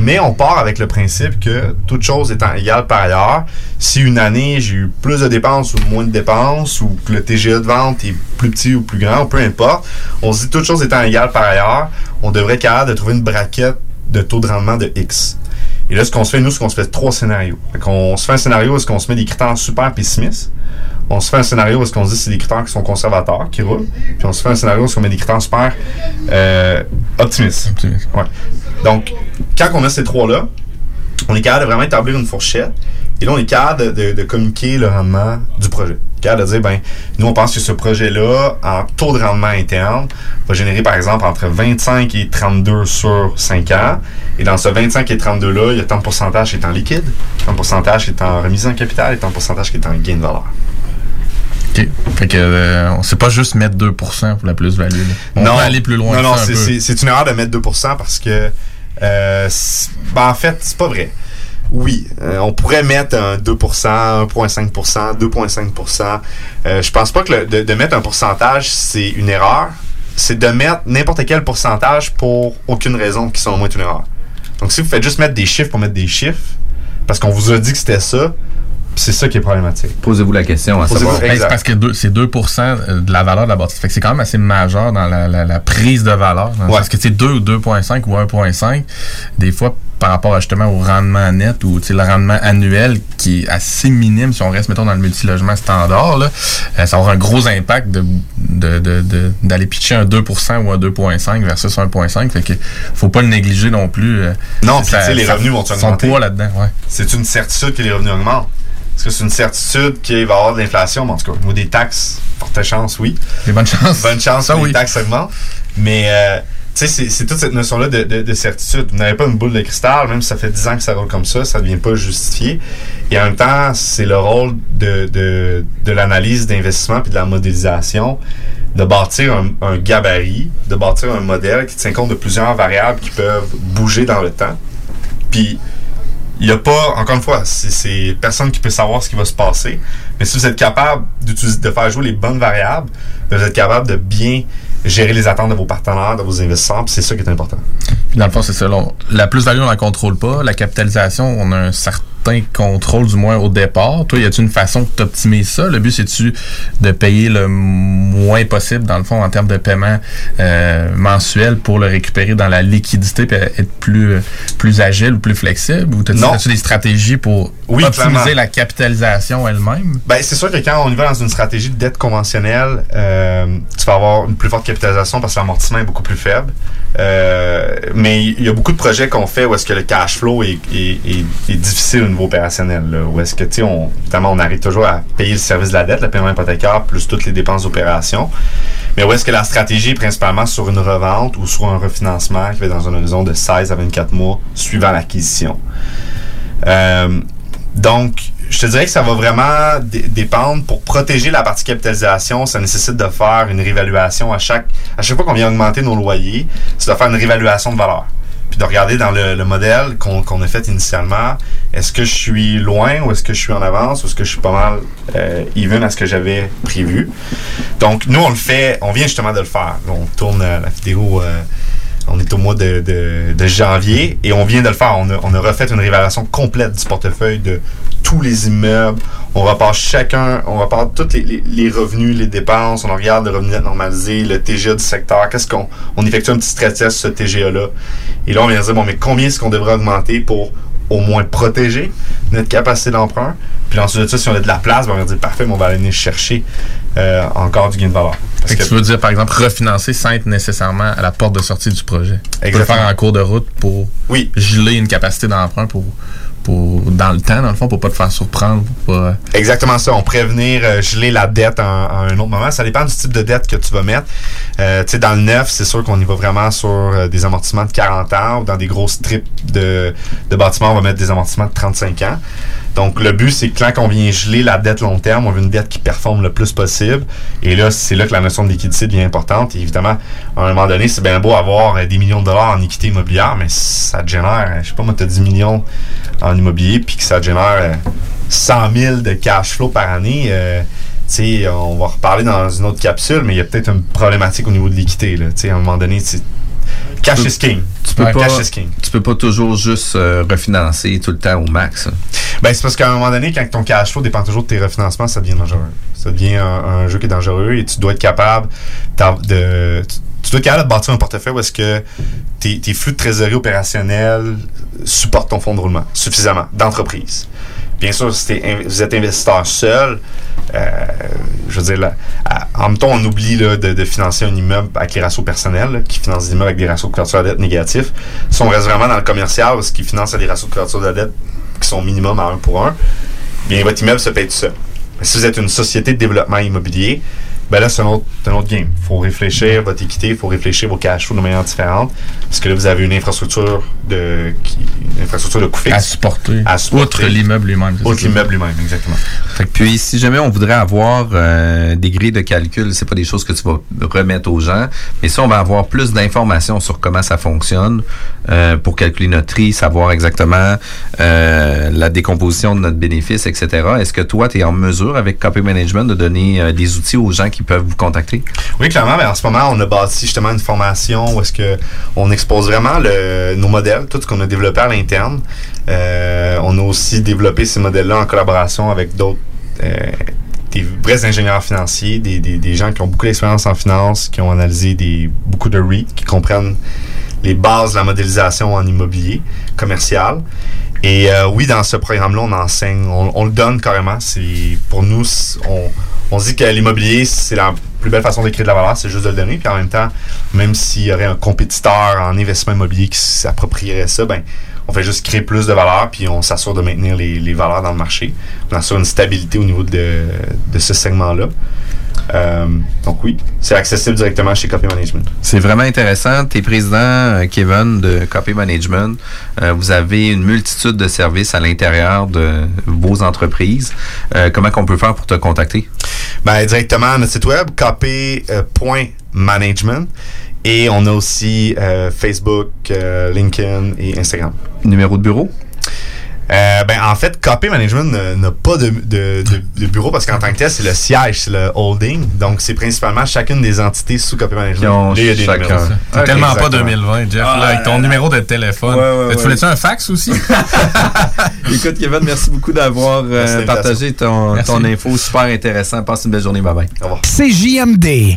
Mais on part avec le principe que toute chose étant égale par ailleurs, si une année j'ai eu plus de dépenses ou moins de dépenses, ou que le TGA de vente est plus petit ou plus grand, peu importe, on se dit toute chose étant égale par ailleurs, on devrait être capable de trouver une braquette de taux de rendement de X. Et là, ce qu'on se fait, nous, c'est qu'on se fait trois scénarios. Fait qu'on se fait un scénario où qu'on se met des critères super pessimistes. On se fait un scénario où est-ce qu'on se dit que c'est des critères qui sont conservateurs, qui roulent. Puis on se fait un scénario où est-ce qu'on met des critères super euh, optimistes. Optimiste. Ouais. Donc, quand on a ces trois-là, on est capable de vraiment établir une fourchette. Et là, on est capable de, de- de communiquer le rendement du projet. Capable de dire, ben, nous, on pense que ce projet-là, en taux de rendement interne, va générer, par exemple, entre 25 et 32 sur 5 ans. Et dans ce 25 et 32-là, il y a tant de pourcentage qui est en liquide, tant de pourcentage qui est en remise en capital et tant de pourcentage qui est en gain de valeur. OK. Fait que euh, sait pas juste mettre 2% pour la plus-value. là. On peut aller plus loin Non, non, un c'est- c'est c'est une erreur de mettre 2% parce que, euh, c'est- ben, en fait, c'est pas vrai. Oui, euh, on pourrait mettre un 2%, 1,5%, 2,5%. Euh, je pense pas que le- de, de mettre un pourcentage, c'est une erreur. C'est de mettre n'importe quel pourcentage pour aucune raison qui sont au moins une erreur. Donc, si vous faites juste mettre des chiffres pour mettre des chiffres, parce qu'on vous a dit que c'était ça, c'est ça qui est problématique. Posez-vous la question à Posez-vous- savoir. Ben, Exact. c'est parce que deux- c'est 2% de la valeur de la bâtisse. Fait que c'est quand même assez majeur dans la, la- la prise de valeur. Le Ouais. que c'est 2 ou 2.5 ou 1.5, des fois par rapport justement au rendement net ou le rendement annuel qui est assez minime si on reste mettons dans le multilogement standard là, euh, ça avoir un gros impact de de- de- de- d'aller pitcher un 2% ou un 2.5 versus 1.5 fait que faut pas le négliger non plus euh, Non, puis les revenus vont son augmenter. poids là-dedans ouais c'est une certitude que les revenus augmentent. Est-ce que c'est une certitude qu'il va y avoir de l'inflation? Mais en tout cas, ou des taxes, forte chance, oui. des bonnes chances Bonne chance que oui. les taxes augmentent. Mais, euh, tu sais, c'est- c'est toute cette notion-là de, de- de certitude. Vous n'avez pas une boule de cristal, même si ça fait 10 ans que ça roule comme ça, ça ne devient pas justifié. Et en même temps, c'est le rôle de, de, de l'analyse d'investissement puis de la modélisation de bâtir un, un gabarit, de bâtir un modèle qui tient compte de plusieurs variables qui peuvent bouger dans le temps. Puis, il n'y a pas, encore une fois, c'est- personne qui peut savoir ce qui va se passer. Mais si vous êtes capable de faire jouer les bonnes variables, ben, vous êtes capable de bien gérer les attentes de vos partenaires, de vos investisseurs, c'est ça qui est important. Dans le fond, c'est ça. La plus-value, on la contrôle pas. La capitalisation, on a un certain contrôle, du moins au départ. Toi, y a-t-il une façon de t'optimiser ça? Le but, c'est-tu de payer le moins possible, dans le fond, en termes de paiement euh, mensuel pour le récupérer dans la liquidité et être plus, euh, plus agile ou plus flexible? Ou as-tu des stratégies pour Oui, optimiser clairement. la capitalisation elle-même? Ben, c'est sûr que quand on y va dans une stratégie de dette conventionnelle, euh, tu vas avoir une plus forte capitalisation parce que l'amortissement est beaucoup plus faible. Euh, mais il y a beaucoup de projets qu'on fait où est-ce que le cash flow est, difficile au niveau opérationnel. Où est-ce que, tu sais, on, évidemment, on arrive toujours à payer le service de la dette, le paiement hypothécaire, plus toutes les dépenses d'opération. Mais où est-ce que la stratégie est principalement sur une revente ou sur un refinancement qui va dans un horizon de 16 à 24 mois suivant l'acquisition? Euh, donc, je te dirais que ça va vraiment dé- dépendre. Pour protéger la partie capitalisation, ça nécessite de faire une réévaluation à chaque, à chaque fois qu'on vient augmenter nos loyers, c'est de faire une réévaluation de valeur. Puis de regarder dans le, le modèle qu'on qu'on a fait initialement, est-ce que je suis loin ou est-ce que je suis en avance ou est-ce que je suis pas mal euh, even à ce que j'avais prévu? Donc, nous, on le fait, on vient justement de le faire. On tourne euh, la vidéo. euh, on est au mois de, janvier et on vient de le faire. On a, refait une révélation complète du portefeuille de tous les immeubles. On repart chacun, on repart tous les, revenus, les dépenses. On regarde le revenu normalisé, le TGA du secteur. Qu'est-ce qu'on on effectue un petit stress sur ce TGA-là. Et là, on vient de dire, bon, mais combien est-ce qu'on devrait augmenter pour au moins protéger notre capacité d'emprunt? Puis ensuite de ça, si on a de la place, ben, on va dire, parfait, mais on va aller venir chercher euh, encore du gain de valeur. Parce que que- tu veux dire, par exemple, refinancer sans être nécessairement à la porte de sortie du projet. Tu peux le Exactement. faire en cours de route pour oui, geler une capacité d'emprunt pour, pour dans le temps, dans le fond, pour pas te faire surprendre. Pour pas, Exactement ça. On prévenir euh, geler la dette en- un autre moment. Ça dépend du type de dette que tu vas mettre. Euh, tu sais, dans le neuf, c'est sûr qu'on y va vraiment sur euh, des amortissements de 40 ans ou dans des grosses strips de, de bâtiments, on va mettre des amortissements de 35 ans. Donc, le but, c'est que quand on vient geler la dette long terme, on veut une dette qui performe le plus possible. Et là, c'est là que la notion de liquidité devient importante. Et évidemment, à un moment donné, c'est bien beau avoir euh, des millions de dollars en équité immobilière, mais ça te génère, euh, je sais pas, moi, tu as 10 millions en immobilier, puis que ça te génère euh, 100 000 de cash flow par année. euh, tu sais, on va reparler dans une autre capsule, mais il y a peut-être une problématique au niveau de l'équité. à un moment donné, cash is king. Tu peux, Ouais, pas, cash is king. tu peux pas toujours juste euh, refinancer tout le temps au max. hein. Ben, c'est parce qu'à un moment donné, quand ton cash flow dépend toujours de tes refinancements, ça devient dangereux. Ça devient un, un jeu qui est dangereux et tu dois être capable de. Tu, tu dois être capable de bâtir un portefeuille où est-ce que tes, tes flux de trésorerie opérationnels supportent ton fonds de roulement suffisamment d'entreprise. Bien sûr, si vous êtes investisseur seul, euh, je veux dire, là, en même temps, on oublie là, de, financer un immeuble avec les ratios personnels, qui finance des immeubles avec des ratios de couverture de dette négatifs. Si on reste vraiment dans le commercial, parce qu'il finance à des ratios de couverture de dette qui sont minimum à 1 pour 1, bien votre immeuble se paye tout seul. Si vous êtes une société de développement immobilier, ben là, c'est un autre, un autre game. Il faut réfléchir votre équité, il faut réfléchir vos cash flows de manière différente. Parce que là, vous avez une infrastructure de, qui- une infrastructure de coût fixe. à supporter. À supporter. Outre l'immeuble lui-même. veux l'immeuble lui-même, exactement. Fait que puis, si jamais on voudrait avoir euh, des grilles de calcul, c'est pas des choses que tu vas remettre aux gens, mais si on va avoir plus d'informations sur comment ça fonctionne euh, pour calculer notre tri, savoir exactement euh, la décomposition de notre bénéfice, etc. Est-ce que toi, tu es en mesure avec Copy Management de donner euh, des outils aux gens qui peuvent vous contacter? Oui, clairement, mais en ce moment, on a bâti justement une formation où est-ce que on expose vraiment le- nos modèles, tout ce qu'on a développé à l'interne. Euh, on a aussi développé ces modèles-là en collaboration avec d'autres euh, des vrais ingénieurs financiers, des, des, des gens qui ont beaucoup d'expérience en finance, qui ont analysé des, beaucoup de REIT, qui comprennent les bases de la modélisation en immobilier commercial. Et euh, oui, dans ce programme-là, on enseigne, on, on le donne carrément. C'est pour nous, on, on dit que l'immobilier, c'est la plus belle façon d'écrire de la valeur, c'est juste de le donner. Puis en même temps, même s'il y aurait un compétiteur en investissement immobilier qui s'approprierait ça, ben on fait juste créer plus de valeur, puis on s'assure de maintenir les, les valeurs dans le marché. On assure une stabilité au niveau de, de ce segment-là. Euh, donc oui, c'est accessible directement chez Copy Management. C'est vraiment intéressant. Tu es président, euh, Kevin, de Copy Management. Euh, vous avez une multitude de services à l'intérieur de vos entreprises. Euh, comment qu'on peut faire pour te contacter? Ben, directement à notre site web, copy.management. Et on a aussi euh, Facebook, euh, LinkedIn et Instagram. Numéro de bureau? Euh, ben, en fait, Copy Management n'a- pas de, de, de- de bureau parce qu'en tant que tel, c'est le siège, c'est le holding. Donc, c'est principalement chacune des entités sous Copy Management. Qui ont Là, il y a des chacun. numéros. T'es Ok, tellement pas exactement. 2020, Jeff, Ah, là, avec ton numéro de téléphone. Ouais, ouais, tu ouais. voulais-tu un fax aussi? Écoute, Kevin, merci beaucoup d'avoir euh, partagé ton, Merci. ton info. Super intéressant. Passe une belle journée. Bye bye. Au revoir. CJMD.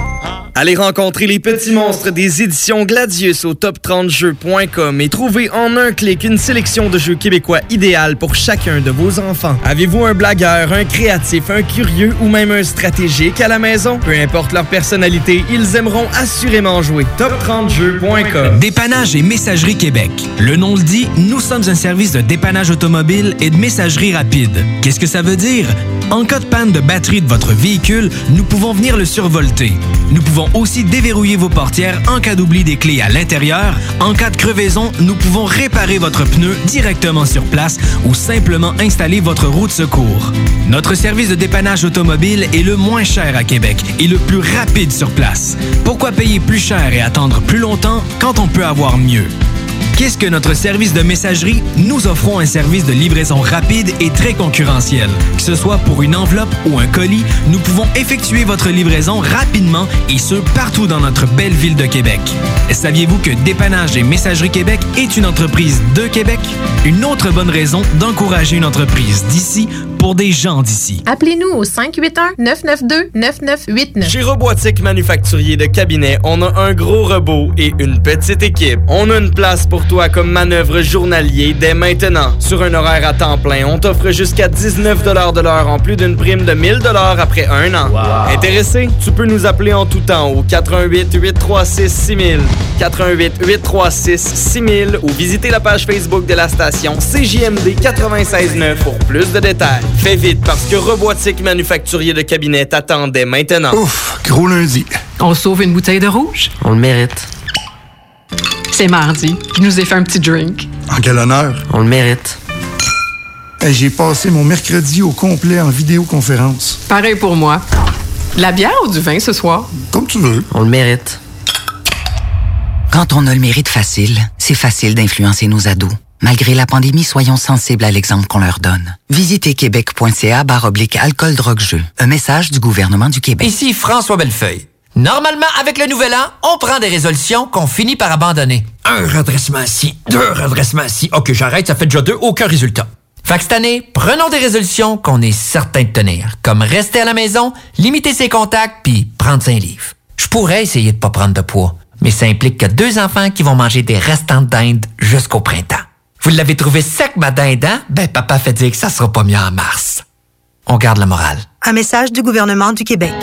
Allez rencontrer les petits monstres des éditions Gladius au top30jeux.com et trouvez en un clic une sélection de jeux québécois idéal pour chacun de vos enfants. Avez-vous un blagueur, un créatif, un curieux ou même un stratégique à la maison? Peu importe leur personnalité, ils aimeront assurément jouer. top30jeux.com Dépannage et Messagerie Québec. Le nom le dit, nous sommes un service de dépannage automobile et de messagerie rapide. Qu'est-ce que ça veut dire? En cas de panne de batterie de votre véhicule, nous pouvons venir le survolter. Aussi déverrouiller vos portières en cas d'oubli des clés à l'intérieur. En cas de crevaison, nous pouvons réparer votre pneu directement sur place ou simplement installer votre roue de secours. Notre service de dépannage automobile est le moins cher à Québec et le plus rapide sur place. Pourquoi payer plus cher et attendre plus longtemps quand on peut avoir mieux? Qu'est-ce que notre service de messagerie? Nous offrons un service de livraison rapide et très concurrentiel. Que ce soit pour une enveloppe ou un colis, nous pouvons effectuer votre livraison rapidement et ce, partout dans notre belle ville de Québec. Saviez-vous que Dépannage et Messagerie Québec est une entreprise de Québec? Une autre bonne raison d'encourager une entreprise d'ici pour des gens d'ici. Appelez-nous au 581-992-9989. Chez Robotique Manufacturier de Cabinet, on a un gros robot et une petite équipe. On a une place pour toi comme manœuvre journalier dès maintenant. Sur un horaire à temps plein, on t'offre jusqu'à 19 de l'heure en plus d'une prime de 1000 après un an. Intéressé? Tu peux nous appeler en tout temps au 88 836 6000, 88 836 6000 ou visiter la page Facebook de la station CJMD 969 pour plus de détails. Fais vite parce que Robotique Manufacturier de Cabinet t'attendait maintenant. Ouf, gros lundi. On sauve une bouteille de rouge? On le mérite. C'est mardi. Je nous ai fait un petit drink. En quel honneur? On le mérite. Hey, J'ai passé mon mercredi au complet en vidéoconférence. Pareil pour moi. De La bière ou du vin ce soir? Comme tu veux. On le mérite. Quand on a le mérite facile, c'est facile d'influencer nos ados. Malgré la pandémie, soyons sensibles à l'exemple qu'on leur donne. Visitez québec.ca barre oblique alcool drogue jeu. Un message du gouvernement du Québec. Ici François Bellefeuille. Normalement, avec le nouvel an, on prend des résolutions qu'on finit par abandonner. Un redressement assis, deux redressements assis. OK, j'arrête, ça fait déjà deux, aucun résultat. Fait que cette année, prenons des résolutions qu'on est certain de tenir, comme rester à la maison, limiter ses contacts, puis prendre un livre. Je pourrais essayer de pas prendre de poids, mais ça implique que deux enfants qui vont manger des restants de dinde jusqu'au printemps. Vous l'avez trouvé sec, ma dinde, hein? Ben, papa fait dire que ça sera pas mieux en mars. On garde la morale. Un message du gouvernement du Québec.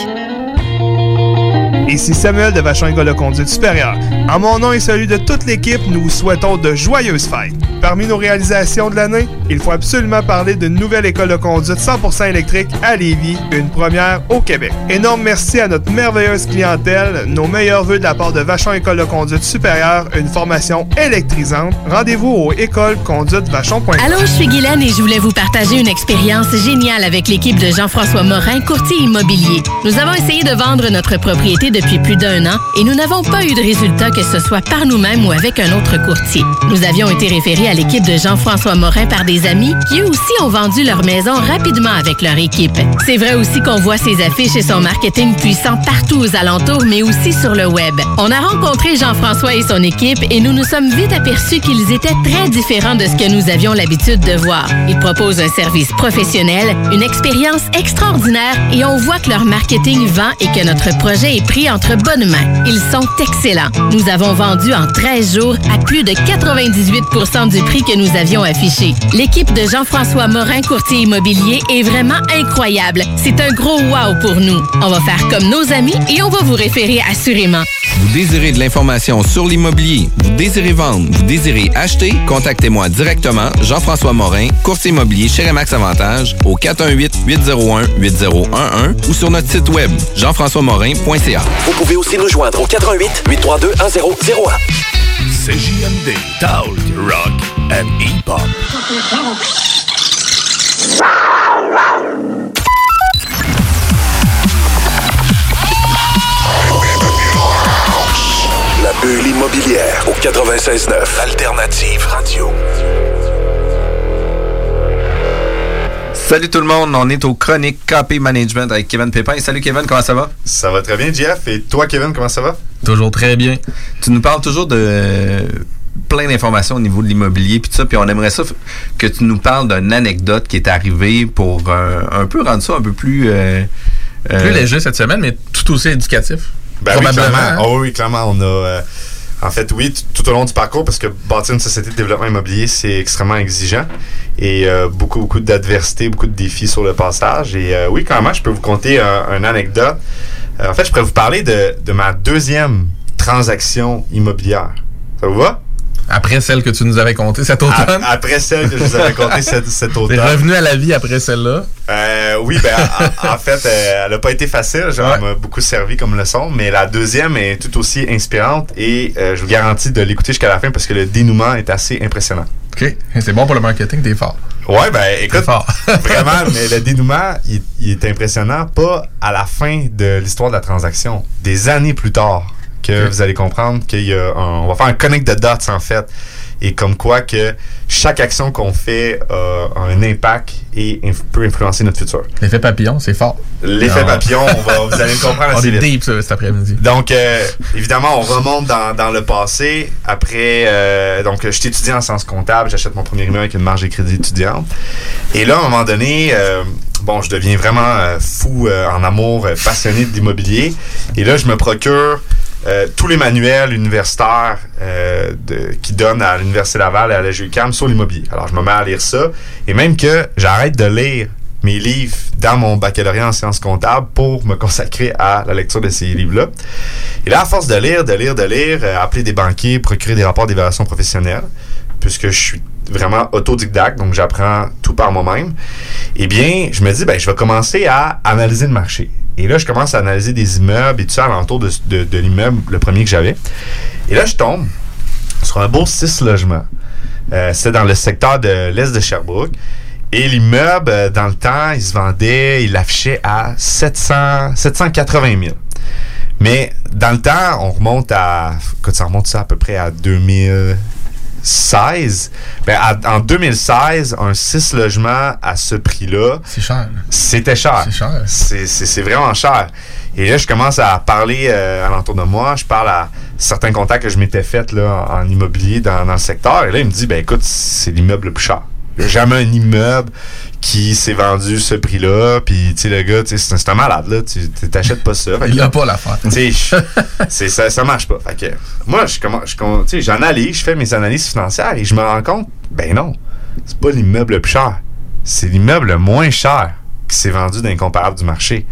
Ici Samuel de Vachon École de conduite supérieure. En mon nom et celui de toute l'équipe, nous vous souhaitons de joyeuses fêtes. Parmi nos réalisations de l'année, il faut absolument parler d'une nouvelle école de conduite 100% électrique à Lévis, une première au Québec. Énorme merci à notre merveilleuse clientèle, nos meilleurs voeux de la part de Vachon École de conduite supérieure, une formation électrisante. Rendez-vous au écoleconduitevachon.com. Allô, je suis Guylaine et je voulais vous partager une expérience géniale avec l'équipe de Jean-François Morin, courtier immobilier. Nous avons essayé de vendre notre propriété depuis plus d'un an et nous n'avons pas eu de résultat que ce soit par nous-mêmes ou avec un autre courtier. Nous avions été référés à l'équipe de Jean-François Morin par des amis qui eux aussi ont vendu leur maison rapidement avec leur équipe. C'est vrai aussi qu'on voit ses affiches et son marketing puissant partout aux alentours, mais aussi sur le web. On a rencontré Jean-François et son équipe et nous nous sommes vite aperçus qu'ils étaient très différents de ce que nous avions l'habitude de voir. Ils proposent un service professionnel, une expérience extraordinaire et on voit que leur marketing vend et que notre projet est pris entre bonnes mains. Ils sont excellents. Nous avons vendu en 13 jours à plus de 98% du prix que nous avions affiché. L'équipe de Jean-François Morin, courtier immobilier, est vraiment incroyable. C'est un gros wow pour nous. On va faire comme nos amis et on va vous référer assurément. Vous désirez de l'information sur l'immobilier, vous désirez vendre, vous désirez acheter, contactez-moi directement, Jean-François Morin, courtier immobilier chez Remax Avantage, au 418-801-8011 ou sur notre site web, jean-françoismorin.ca. Vous pouvez aussi nous joindre au 88 832 1001. CJMD, Talk, Rock and Hip-Hop. La bulle immobilière au 96.9 Alternative Radio. Salut tout le monde, on est au Chronique KP Management avec Kevin Pépin. Salut Kevin, comment ça va? Ça va très bien, Jeff. Et toi, Kevin, comment ça va? Toujours très bien. Tu nous parles toujours de plein d'informations au niveau de l'immobilier puis tout ça, puis on aimerait ça que tu nous parles d'une anecdote qui est arrivée pour euh, un peu rendre ça un peu plus... euh, euh, Plus léger cette semaine, mais tout aussi éducatif. Ben oui, Probablement. clairement. hein? Oh oui, clairement, on a. euh, en fait, oui, tout au long du parcours, parce que bâtir une société de développement immobilier, c'est extrêmement exigeant et euh, beaucoup, beaucoup d'adversité, beaucoup de défis sur le passage. Et euh, oui, quand même, je peux vous conter un- une anecdote. Euh, en fait, je pourrais vous parler de, de ma deuxième transaction immobilière. Ça vous va? Après celle que tu nous avais contée cet automne? Après celle que je vous avais contée cet, cet T'es automne. revenu à la vie après celle-là? Euh, oui, ben, en, en fait, euh, elle n'a pas été facile. Genre, Elle m'a beaucoup servi comme leçon. Mais la deuxième est tout aussi inspirante et euh, je vous garantis de l'écouter jusqu'à la fin parce que le dénouement est assez impressionnant. OK. C'est bon pour le marketing, t'es fort. Ouais, ben, écoute, vraiment, mais le dénouement, il, il est impressionnant, pas à la fin de l'histoire de la transaction, des années plus tard, que vous allez comprendre qu'il y a un- on va faire un connect de dots, en fait, et comme quoi que chaque action qu'on fait a un impact et inf- peut influencer notre futur. L'effet papillon, c'est fort. L'effet Ah. papillon, on va, vous allez le comprendre On assez est vite. deep ça, cet après-midi. Donc, euh, évidemment, on remonte dans, dans le passé. Après, euh, donc, je suis étudiant en sciences comptables. J'achète mon premier immeuble avec une marge de crédit étudiante. Et là, à un moment donné, euh, bon, je deviens vraiment euh, fou euh, en amour, euh, passionné de l'immobilier. Et là, je me procure euh, tous les manuels universitaires euh, de- qui donnent à l'Université Laval et à la GUQAM sur l'immobilier. Alors, je me mets à lire ça. Et même que j'arrête de lire mes livres dans mon baccalauréat en sciences comptables pour me consacrer à la lecture de ces livres-là. Et là, à force de lire, de lire, de lire, euh, appeler des banquiers, procurer des rapports d'évaluation professionnelle, puisque je suis vraiment autodidacte, donc j'apprends tout par moi-même, eh bien, je me dis, ben, je vais commencer à analyser le marché. Et là, je commence à analyser des immeubles et tout ça alentour de, de, de l'immeuble, le premier que j'avais. Et là, je tombe sur un beau 6 logements. Euh, C'était dans le secteur de l'Est de Sherbrooke. Et l'immeuble, euh, dans le temps, il se vendait, il l'affichait à 700, 780 000. Mais dans le temps, on remonte à. Écoute, ça remonte ça à peu près à 2016. Ben, à- en 2016, un 6 logements à ce prix-là. C'est cher. C'était cher. C'est cher. C'est- vraiment cher. Et là, je commence à parler euh, alentour de moi. Je parle à certains contacts que je m'étais fait là, en, en immobilier dans, dans le secteur. Et là, il me dit ben écoute, c'est l'immeuble le plus cher. Il n'y a jamais un immeuble qui s'est vendu ce prix-là. Puis, tu sais, le gars, c'est un- malade, là. Tu t'achètes pas ça. Il que- a pas l'affaire. tu sais, ça, ça marche pas. Fait que, moi, je j'analyse, je fais mes analyses financières et je me rends compte, ben non, c'est pas l'immeuble le plus cher. C'est l'immeuble le moins cher qui s'est vendu d'incomparable du marché.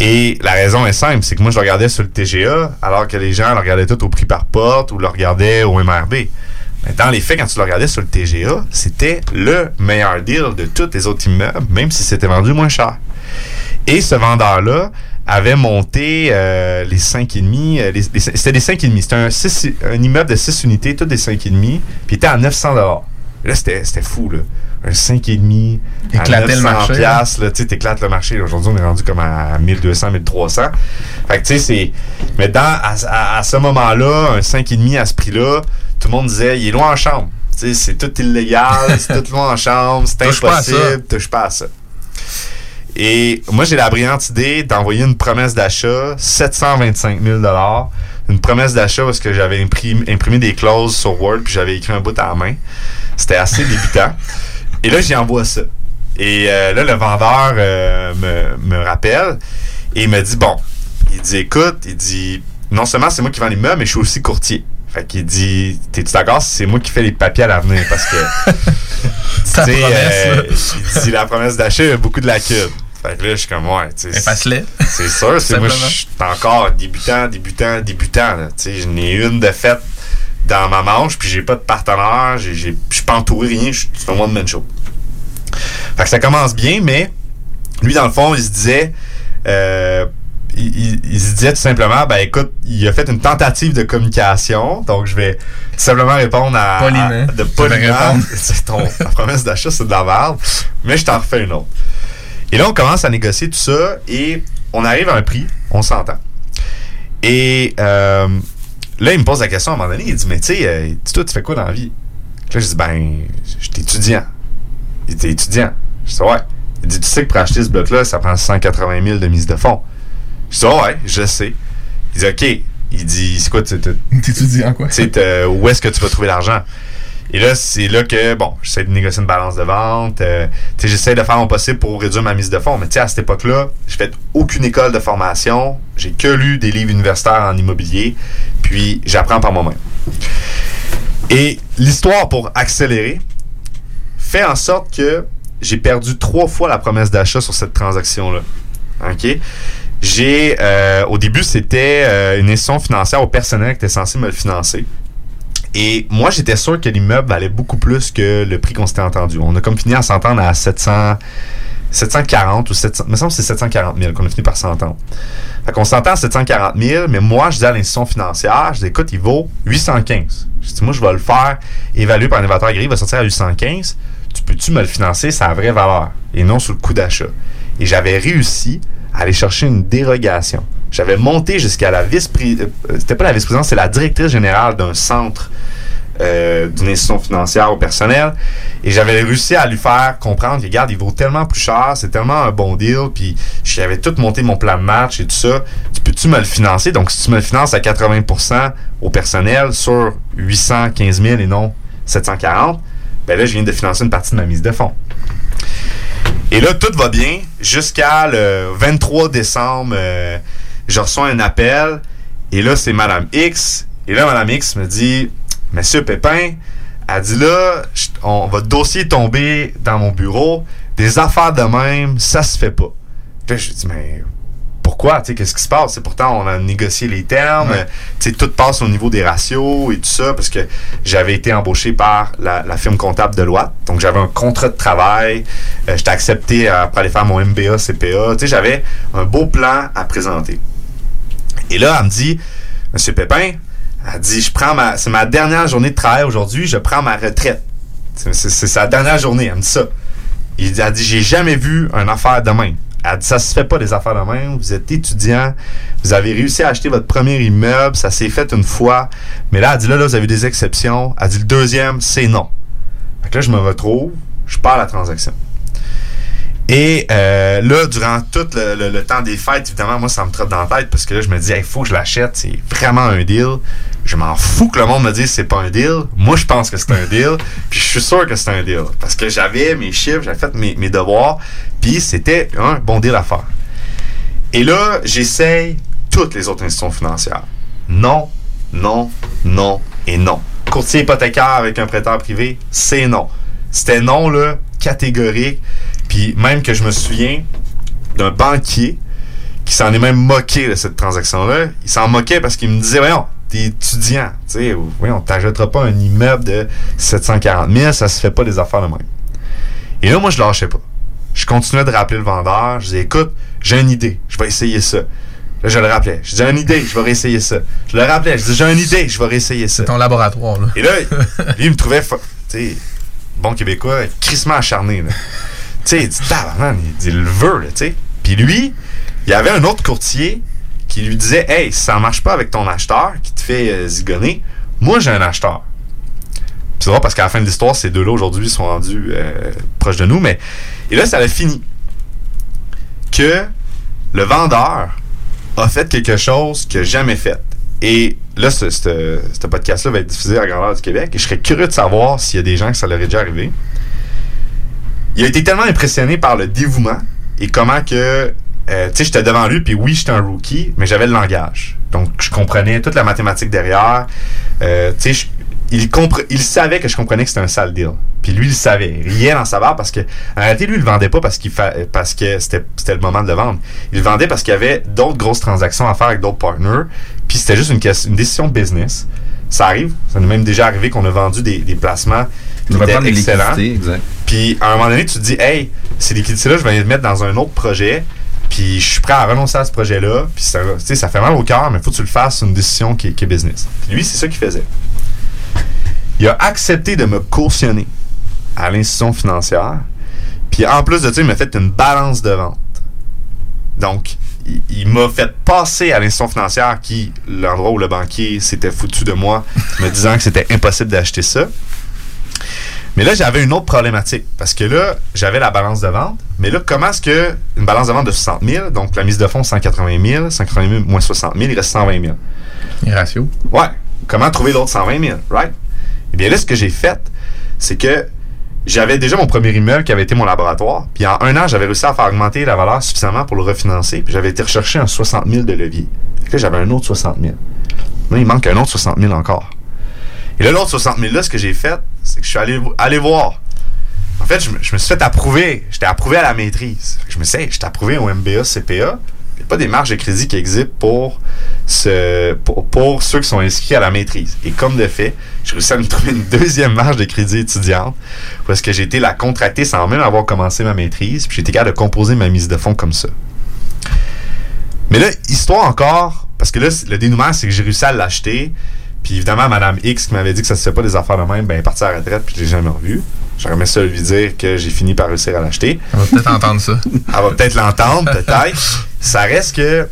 Et la raison est simple, c'est que moi, je le regardais sur le TGA, alors que les gens le regardaient tout au prix par porte ou le regardaient au MRB. Mais dans les faits, quand tu le regardais sur le TGA, c'était le meilleur deal de tous les autres immeubles, même si c'était vendu moins cher. Et ce vendeur-là avait monté euh, les 5,5. euh, les- les- C'était des 5,5. C'était un, six- un immeuble de 6 unités, toutes des 5,5. Puis il était à 900 Là, c'était c'était fou, là. Un 5,5. à Éclatait le 900 marché, piastres, là. T'éclates le marché. là. Aujourd'hui, on est rendu comme à 1200, 1300. Fait que, tu sais, c'est. Mais dans, à, à- à ce moment-là, un 5,5 à ce prix-là, tout le monde disait, il est loin en chambre. C'est tout illégal, c'est tout loin en chambre, c'est impossible, touche pas à ça. Et moi, j'ai la brillante idée d'envoyer une promesse d'achat, 725 000 Une promesse d'achat parce que j'avais imprimé, imprimé des clauses sur Word puis j'avais écrit un bout à la main. C'était assez débutant. Et là, j'y envoie ça. Et euh, là, le vendeur euh, me, me rappelle et il me dit, bon, il dit, écoute, il dit, non seulement c'est moi qui vends l'immeuble, mais je suis aussi courtier. Fait qu'il dit, t'es-tu d'accord si c'est moi qui fais les papiers à l'avenir? Parce que, tu Ta sais, promesse, euh, il dit, la promesse d'achat, il y a beaucoup de lacunes. Fait que là, je suis comme, ouais, tu sais. C'est sûr, c'est moi, je suis encore débutant, débutant, débutant. Tu sais, je n'ai une de faite dans ma manche, puis j'ai pas de partenaire, j'ai- j'ai- je suis pas entouré, rien, je suis un one-man show. Fait que ça commence bien, mais lui, dans le fond, il se disait, euh, il, il- se disait tout simplement, ben écoute, il a fait une tentative de communication, donc je vais tout simplement répondre à... Poliment. à- de poliment. répondre. C'est ton ta promesse d'achat, c'est de la merde, mais je t'en refais une autre. Et là, on commence à négocier tout ça et on arrive à un prix, on s'entend. Et euh, là, il me pose la question à un moment donné, il dit, mais tu sais, euh, toi, tu fais quoi dans la vie? Là, je dis, ben, je suis étudiant. Il dit, étudiant? Je dis, ouais. Il dit, tu sais que pour acheter ce bloc-là, ça prend 180 000 de mise de fonds. Je dis, ouais, je sais. Il dit, OK. Il dit, c'est quoi, tu T'étudies en quoi? tu sais, t'as- où est-ce que tu vas trouver l'argent? Et là, c'est là que, bon, j'essaie de négocier une balance de vente. euh, tu sais, j'essaie de faire mon possible pour réduire ma mise de fonds. Mais tu sais, à cette époque-là, j'ai fait aucune école de formation. J'ai que lu des livres universitaires en immobilier. Puis, j'apprends par moi-même. Et l'histoire, pour accélérer, fait en sorte que j'ai perdu trois fois la promesse d'achat sur cette transaction-là. OK? J'ai, euh, au début, c'était euh, une institution financière au personnel qui était censé me le financer. Et moi, j'étais sûr que l'immeuble valait beaucoup plus que le prix qu'on s'était entendu. On a comme fini à s'entendre à 700, 740 ou 700, il me semble que c'est 740 000 qu'on a fini par s'entendre. Fait qu'on s'entend à 740 000, mais moi, je dis à l'institution financière, je dis, écoute, il vaut 815. Je dis, moi, je vais le faire évaluer par un évaluateur agréé, il va sortir à 815. Tu peux-tu me le financer? Sa vraie valeur et non sur le coût d'achat? Et j'avais réussi aller chercher une dérogation. J'avais monté jusqu'à la vice-présidente, c'était pas la vice-présidente, c'est la directrice générale d'un centre euh, d'une institution financière au personnel. Et j'avais réussi à lui faire comprendre que, regarde, il vaut tellement plus cher, c'est tellement un bon deal, puis j'avais tout monté mon plan de match et tout ça. Tu peux-tu me le financer? Donc, si tu me le finances à 80% au personnel sur 815 000 et non 740, ben là, je viens de financer une partie de ma mise de fonds. Et là, tout va bien jusqu'à le 23 décembre. euh, je reçois un appel et là, c'est Madame X. Et là, Madame X me dit Monsieur Pépin, elle dit là, on, votre dossier est tombé dans mon bureau. Des affaires de même, ça se fait pas. Là, je dis Mais pourquoi? Tu sais, qu'est-ce qui se passe? C'est pourtant, on a négocié les termes. Ouais. Tu sais, tout passe au niveau des ratios et tout ça, parce que j'avais été embauché par la, la firme comptable de loi. Donc, j'avais un contrat de travail. Euh, J'étais accepté euh, pour aller faire mon MBA, CPA. Tu sais, j'avais un beau plan à présenter. Et là, elle me dit, Monsieur Pépin, elle dit, je prends ma, c'est ma dernière journée de travail aujourd'hui, je prends ma retraite. C'est, sa dernière journée, elle me dit ça. Il Elle dit, j'ai jamais vu une affaire de même. Elle dit, ça se fait pas des affaires de même. Vous êtes étudiant, vous avez réussi à acheter votre premier immeuble, ça s'est fait une fois. Mais là, elle dit, là, là, vous avez des exceptions. Elle dit, le deuxième, c'est non. Fait que là, je me retrouve, je pars à la transaction. Et euh, là, durant tout le temps des fêtes, évidemment, moi, ça me trotte dans la tête parce que là, je me dis, il faut que je l'achète, c'est vraiment un deal. Je m'en fous que le monde me dise c'est pas un deal. Moi, je pense que c'est un deal. Puis je suis sûr que c'est un deal. Parce que j'avais mes chiffres, j'avais fait mes, mes devoirs. Puis c'était un bon deal à faire. Et là, j'essaye toutes les autres institutions financières. Non, non, non et non. Courtier hypothécaire avec un prêteur privé, c'est non. C'était non, là, catégorique. Puis même que je me souviens d'un banquier qui s'en est même moqué de cette transaction-là. Il s'en moquait parce qu'il me disait, voyons, t'es étudiant, tu sais, voyons, t'achèteras pas un immeuble de 740 000, ça se fait pas des affaires de même. Et là, moi, je lâchais pas. Je continuais de rappeler le vendeur. Je disais, écoute, j'ai une idée, je vais essayer ça. Là, je le rappelais. Je disais, j'ai une idée, je vais réessayer ça. Je le rappelais. Je disais, j'ai une idée, je vais réessayer ça. C'est ton laboratoire, là. Et là, lui, il me trouvait, tu sais, bon québécois, crissement acharné, là. Tu sais, il dit, il dit, le veut, là, tu sais. Puis lui, il y avait un autre courtier qui lui disait, hey, si ça marche pas avec ton acheteur qui te fait euh, zigonner, moi, j'ai un acheteur. C'est drôle parce qu'à la fin de l'histoire, ces deux-là aujourd'hui sont rendus euh, proches de nous, mais. Et là, ça a fini. Que le vendeur a fait quelque chose qu'il n'a jamais fait. Et là, ce, ce- podcast-là va être diffusé à grandeur du Québec. Et je serais curieux de savoir s'il y a des gens que ça leur est déjà arrivé. Il a été tellement impressionné par le dévouement et comment que. Euh, tu sais, j'étais devant lui, puis oui, j'étais un rookie, mais j'avais le langage. Donc, je comprenais toute la mathématique derrière. Euh, tu sais, il, savait que je comprenais que c'était un sale deal. Puis lui, il savait. Il riait dans sa barre parce que, en réalité, lui, il le vendait pas parce, qu'il fa- parce que c'était le moment de le vendre. Il le vendait parce qu'il y avait d'autres grosses transactions à faire avec d'autres partners. Puis c'était juste une, question- une décision business. Ça arrive. Ça nous est même déjà arrivé qu'on a vendu des, des placements qui étaient excellents. Puis à un moment donné, tu te dis, hey, ces liquidités-là, je vais les mettre dans un autre projet. Puis je suis prêt à renoncer à ce projet-là. Puis ça, ça fait mal au cœur, mais faut que tu le fasses. C'est une décision qui est, qui est business. Puis lui, c'est ça qu'il faisait. Il a accepté de me cautionner à l'institution financière. Puis en plus de ça, il m'a fait une balance de vente. Donc, il, il m'a fait passer à l'institution financière qui, l'endroit où le banquier s'était foutu de moi, me disant que c'était impossible d'acheter ça. Mais là, j'avais une autre problématique. Parce que là, j'avais la balance de vente. Mais là, comment est-ce que une balance de vente de 60 000, donc la mise de fonds 180 000, 180 000 moins 60 000, il reste 120 000. Les ratios. Ouais. Comment trouver l'autre 120 000, right? Eh bien là, ce que j'ai fait, c'est que j'avais déjà mon premier immeuble qui avait été mon laboratoire. Puis en un an, j'avais réussi à faire augmenter la valeur suffisamment pour le refinancer. Puis j'avais été rechercher un 60 000 de levier. Fait que là, j'avais un autre 60 000. Là, il manque un autre 60 000 encore. Et là, l'autre 60 000 là, ce que j'ai fait, c'est que je suis allé, allé voir. En fait, je me, suis fait approuver. J'étais approuvé à la maîtrise. Je me suis dit, hey, j'étais approuvé au MBA, CPA. Il n'y a pas des marges de crédit qui existent pour, ce, pour, pour ceux qui sont inscrits à la maîtrise. Et comme de fait, j'ai réussi à me trouver une deuxième marge de crédit étudiante parce que j'ai été la contracter sans même avoir commencé ma maîtrise. Puis j'ai été capable de composer ma mise de fonds comme ça. Mais là, histoire encore, parce que là, le dénouement, c'est que j'ai réussi à l'acheter. Puis évidemment, Madame X qui m'avait dit que ça se fait pas des affaires de même, ben, est partie à la retraite, puis je l'ai jamais revu. J'aurais aimé ça lui dire que j'ai fini par réussir à l'acheter. On va peut-être entendre ça. Elle va peut-être l'entendre, peut-être. Ça reste que,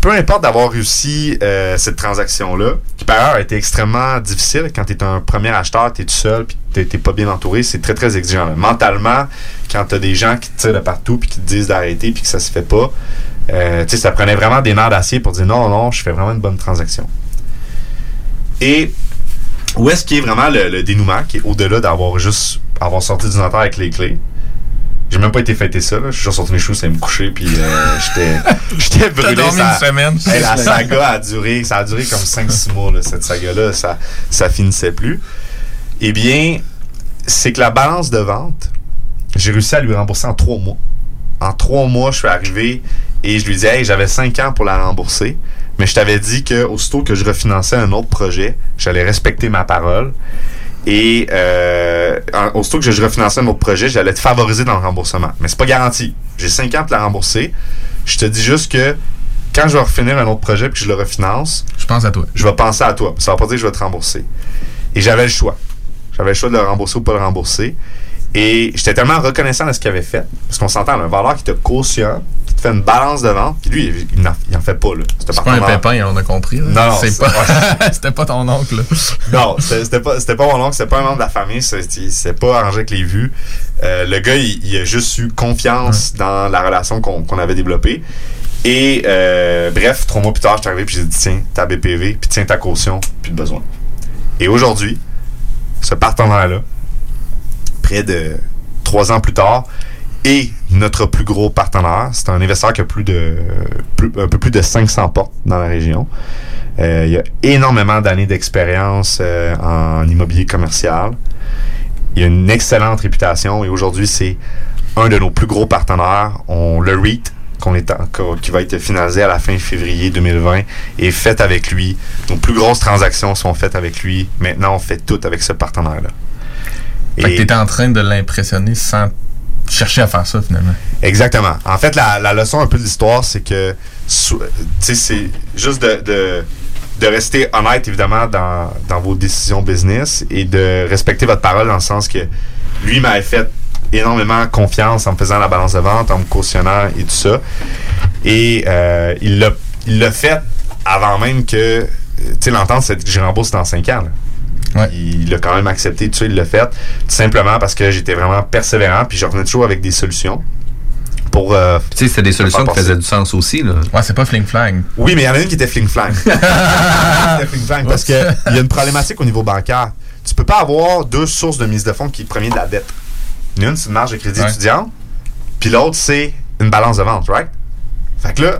peu importe d'avoir réussi euh, cette transaction-là, qui par ailleurs a été extrêmement difficile quand tu es un premier acheteur, tu es tout seul, puis tu n'es pas bien entouré, c'est très très exigeant. Mentalement, quand tu as des gens qui te tirent de partout, puis qui te disent d'arrêter, puis que ça se fait pas, euh, tu sais, ça prenait vraiment des nerfs d'acier pour dire non, non, je fais vraiment une bonne transaction. Et où est-ce qu'il est vraiment le, le dénouement, qui est au-delà d'avoir juste avoir sorti du notaire avec les clés? J'ai même pas été fêter ça, là. Je suis juste sorti mes choses, c'est me coucher, puis euh, j'étais j'étais brûlé. dormi ça- une semaine. Hey, la saga a duré, ça a duré comme 5-6 mois, là, cette saga-là. Ça, ça finissait plus. Eh bien, c'est que la balance de vente, j'ai réussi à lui rembourser en 3 mois. En 3 mois, je suis arrivé et je lui dis, hey, j'avais 5 ans pour la rembourser. Mais je t'avais dit que aussitôt que je refinançais un autre projet, j'allais respecter ma parole. Et euh, en- aussitôt que je refinançais un autre projet, j'allais te favoriser dans le remboursement. Mais c'est pas garanti. J'ai 5 ans pour la rembourser. Je te dis juste que quand je vais refinir un autre projet et que je le refinance, je pense à toi. Je vais penser à toi. Ça va pas dire que je vais te rembourser. Et j'avais le choix. J'avais le choix de le rembourser ou pas le rembourser. Et j'étais tellement reconnaissant de ce qu'il avait fait. Parce qu'on s'entend, un valeur qui te cautionne, qui te fait une balance de vente. Puis lui, il n'en, en fait pas. Là. C'est pas un pépin, on a compris. là. Non, c'est pas. C'était pas ton oncle. là. Non, c'était c'était pas, c'était pas mon oncle, c'était pas un membre de la famille, s'est pas arrangé avec les vues. Euh, le gars, il, il a juste eu confiance dans la relation qu'on qu'on avait développée. Et euh, bref, trois mois plus tard, je suis arrivé puis j'ai dit tiens, ta BPV, puis tiens ta caution, plus de besoin. Et aujourd'hui, ce partenaire-là, près de trois ans plus tard, est notre plus gros partenaire. C'est un investisseur qui a plus de un peu plus de 500 portes dans la région. Euh, il y a énormément d'années d'expérience euh, en immobilier commercial. Il a une excellente réputation et aujourd'hui, c'est un de nos plus gros partenaires. On le REIT, qu'on est qui va être finalisé à la fin février 2020, est fait avec lui. Nos plus grosses transactions sont faites avec lui. Maintenant, on fait tout avec ce partenaire-là. Fait que t'étais en train de l'impressionner sans chercher à faire ça finalement. Exactement. En fait, la, la leçon un peu de l'histoire, c'est que, sais, c'est juste de, de, de rester honnête, évidemment, dans, dans vos décisions business et de respecter votre parole dans le sens que lui m'avait fait énormément confiance en me faisant la balance de vente, en me cautionnant et tout ça. Et euh, il l'a il l'a fait avant même que, euh, tu sais, l'entente, c'est que je rembourse dans 5 ans. là. Il l'a quand même accepté, tout ça, il l'a fait. Tout simplement parce que j'étais vraiment persévérant, puis je revenais toujours avec des solutions pour. euh, Tu sais, c'était des solutions qui faisaient du sens aussi, là. Ouais, c'est pas fling flang. Oui, mais il y en a une qui était fling-flang. Fling-flang parce qu'il y a une problématique au niveau bancaire. Tu peux pas avoir deux sources de mise de fonds qui est premier de la dette. Une, c'est une marge de crédit Ouais. étudiant, puis l'autre, c'est une balance de vente, right? Fait que là,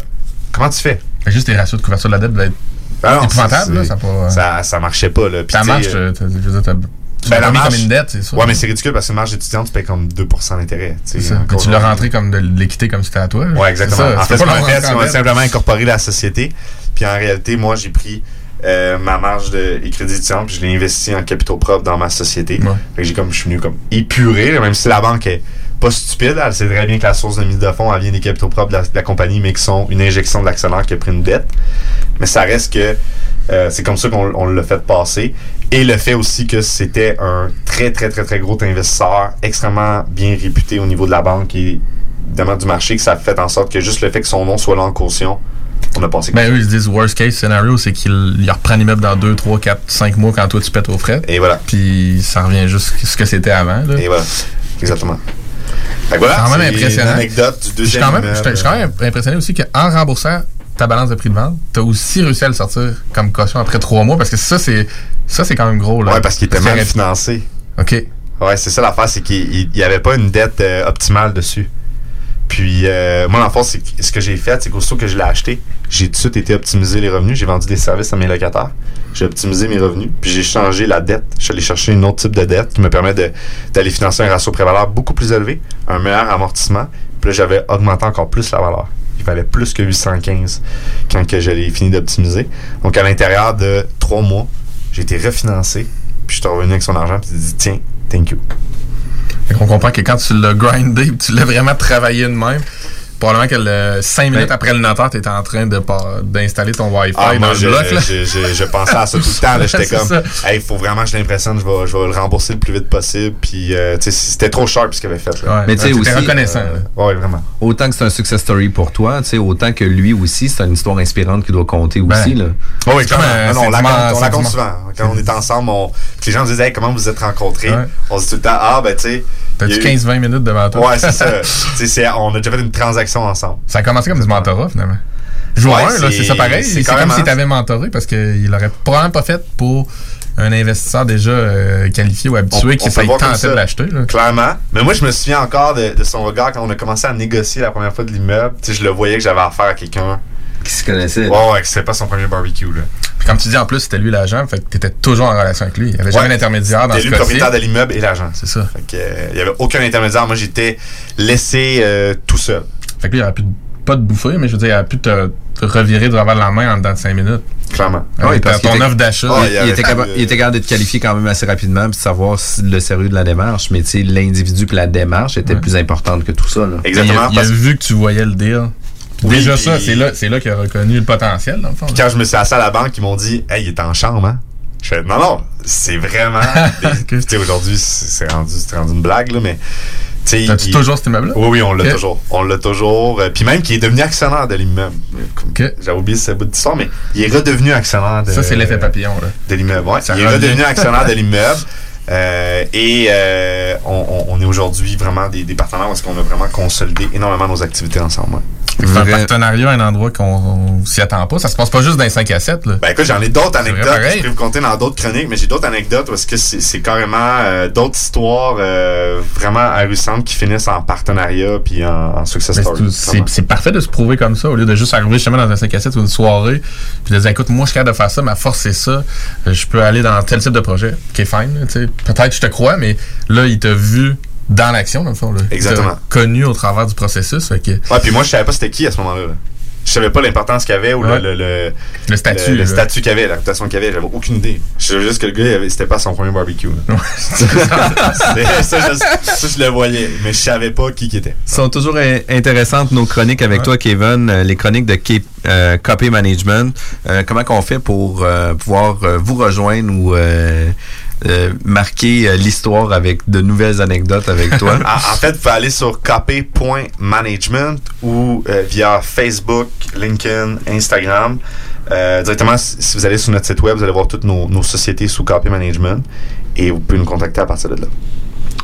comment tu fais? Juste tes ratios de couverture de la dette doivent être Ah non, épouvantables. c'est- là, Ça, pas, ça, ça marchait pas, là. Puis ça marche, euh, je veux dire, t'as- tu Ben, la marge- comme une dette, c'est ça. Ouais, mais c'est ridicule parce que marge étudiant, tu payes comme 2% d'intérêt. tu l'as rentré comme de l'équité comme si c'était à toi. Ouais, exactement. Ça. En fait, ce qu'on a simplement incorporé la société. Puis en réalité, moi, j'ai pris euh, ma marge de et crédit étudiant, puis je l'ai investi en capitaux propres dans ma société. Fait que j'ai comme, je suis venu comme épuré, même si la banque est pas stupide. Elle sait très bien que la source de mise de fonds, elle vient des capitaux propres de la, de la compagnie, mais qui sont une injection de l'actionnaire qui a pris une dette. Mais ça reste que euh, c'est comme ça qu'on on l'a fait passer. Et le fait aussi que c'était un très, très, très, très gros investisseur, extrêmement bien réputé au niveau de la banque et évidemment du marché, que ça a fait en sorte que juste le fait que son nom soit là en caution, on a passé. Ben eux, ils disent worst case scenario, c'est qu'il il reprend l'immeuble dans 2, 3, 4, 5 mois quand toi tu pètes aux frais. Et voilà. Puis ça revient juste ce que c'était avant. Là. Et voilà. Exactement. Voilà, C'est quand même impressionnant. anecdote du Je suis deuxième quand même, immeuble. je suis- je suis quand même impressionné aussi qu'en remboursant ta balance de prix de vente, tu as aussi réussi à le sortir comme caution après trois mois parce que ça, c'est ça c'est quand même gros. Là. Ouais, parce qu'il était mal financé. OK. Ouais, c'est ça l'affaire, c'est qu'il n'y avait pas une dette euh, optimale dessus. Puis, euh, moi, l'enfant, c'est ce que j'ai fait, c'est qu'aussitôt que je l'ai acheté, j'ai tout de suite été optimiser les revenus. J'ai vendu des services à mes locataires. J'ai optimisé mes revenus. Puis, j'ai changé la dette. Je suis allé chercher une autre type de dette qui me permet d'aller financer un ratio prévaleur beaucoup plus élevé, un meilleur amortissement. Puis là, j'avais augmenté encore plus la valeur. Il valait plus que 815 quand que je l'ai fini d'optimiser. Donc, à l'intérieur de trois mois, j'ai été refinancé. Puis, je suis revenu avec son argent. Puis, j'ai dit, tiens, thank you. Fait qu'on comprend que quand tu l'as grindé, tu l'as vraiment travaillé de même. Probablement que le 5 minutes après le notaire, tu étais en train d'installer ton Wi-Fi Ben. Ah, dans moi, le je, bloc. là. je, je, je pensais à ça tout le temps. là. J'étais comme, ça. hey, il faut vraiment que je l'impressionne, je vais, je vais le rembourser le plus vite possible. Puis, euh, tu sais, c'était trop cher ce qu'il avait fait. Là. Mais tu sais aussi. Euh, ouais, vraiment. Autant que c'est un success story pour toi, tu sais, autant que lui aussi, c'est une histoire inspirante qui doit compter aussi. Là. Oh, oui, comme Non, non, on la compte, on la compte souvent. Quand on est ensemble, on, les gens nous disent, hey, comment vous êtes rencontrés? Ouais. On se dit tout le temps, ah, ben, tu sais. T'as-tu il y a eu- 15-20 minutes devant toi? Ouais, c'est ça. C'est- on a déjà fait une transaction ensemble. Ça a commencé comme du mentorat, finalement. Jour Ouais, 1, là, c'est- ça pareil. c'est comme si ça. t'avais mentoré parce qu'il l'aurait probablement pas fait pour un investisseur déjà euh, qualifié ou habitué qui comme tenté de l'acheter. Clairement. Mais moi, je me souviens encore de, de son regard quand on a commencé à négocier la première fois de l'immeuble. Tu sais, je le voyais que j'avais affaire à quelqu'un. Qui se connaissait. Ouais, ouais, que c'était pas son premier barbecue, là. Puis comme tu dis, en plus, c'était lui l'agent, fait que t'étais toujours en relation avec lui. Il n'y avait jamais Ouais. d'intermédiaire dans C'était ce lui le propriétaire de l'immeuble et l'agent. C'est ça. Fait que, euh, il y avait aucun intermédiaire. Moi, j'étais laissé euh, tout seul. Fait que lui, il aurait pu pas te bouffer, mais je veux dire, il aurait pu te, te revirer de revers de la main en dedans de 5 minutes. Clairement. Ah oui, parce ton était- offre d'achat. il, il était capable, il était capable de te qualifier quand même assez rapidement puis de savoir si- le sérieux de la démarche. Mais tu sais, l'individu puis la démarche était plus importante que tout ça. Là. Il a, il a vu que tu voyais le deal. Oui, Déjà puis- ça, c'est là, c'est là qu'il a reconnu le potentiel, dans le fond. Puis quand je me suis assis à la banque, ils m'ont dit Hey, il est en chambre, hein? Je fais Non, non, c'est vraiment. des- Tu sais, aujourd'hui, c'est rendu, une blague, là, mais. T'as-tu toujours cet immeuble-là? Oui, oui, on l'a toujours. On l'a toujours. Euh, Puis même qu'il est devenu actionnaire de l'immeuble. J'avais oublié ce bout d'histoire, mais il est redevenu actionnaire de Ça, c'est l'effet papillon, là. de l'immeuble. Ouais. Ça Il est redevenu actionnaire de l'immeuble. Euh, et euh, on, est aujourd'hui vraiment des, des partenaires parce qu'on a vraiment consolidé énormément nos activités ensemble. ouais. C'est un partenariat, un endroit qu'on on s'y attend pas. Ça se passe pas juste dans les 5 à 7. Là. Ben écoute, j'en ai d'autres anecdotes je peux vous conter dans d'autres chroniques, mais j'ai d'autres anecdotes parce que c'est carrément euh, d'autres histoires euh, vraiment ahurissantes qui finissent en partenariat puis en, en success Mais story. c'est- parfait de se prouver comme ça, au lieu de juste arriver justement dans un 5 à 7 ou une soirée, puis de dire écoute, moi je suis capable de faire ça, ma force c'est ça, je peux aller dans tel type de projet, qui est fine, là, tu sais. Peut-être je te crois, mais là il t'a vu dans l'action, dans le fond. Là. Il t'a Exactement. connu au travers du processus. Fait que, Ouais, puis moi, je savais pas c'était qui à ce moment-là. là. Je savais pas l'importance qu'il y avait ou le- Ouais. le, le, Le statut, Le, le statut qu'il y avait, la réputation qu'il y avait. J'avais aucune idée. Je savais juste que le gars, c'était pas son premier barbecue. C'était- ça, je, ça, je le voyais, mais je savais pas qui qui était. sont toujours in- intéressantes nos chroniques avec toi, Kevin, euh, les chroniques de K- euh, Copy Management. Euh, comment qu'on fait pour euh, pouvoir euh, vous rejoindre ou euh, euh, marquer euh, l'histoire avec de nouvelles anecdotes avec toi? en, en fait, vous pouvez aller sur copy.management ou euh, via Facebook, LinkedIn, Instagram. Euh, directement, si vous allez sur notre site web, vous allez voir toutes nos, nos sociétés sous Copy Management et vous pouvez nous contacter à partir de là.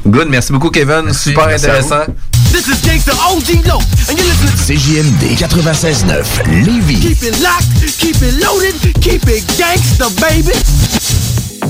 Good, merci beaucoup, Kevin. Super Merci intéressant. This is Gangsta OG Low, and you're listening CJMD 96.9 Lévis. Keep it locked, keep it loaded, keep it gangsta, baby.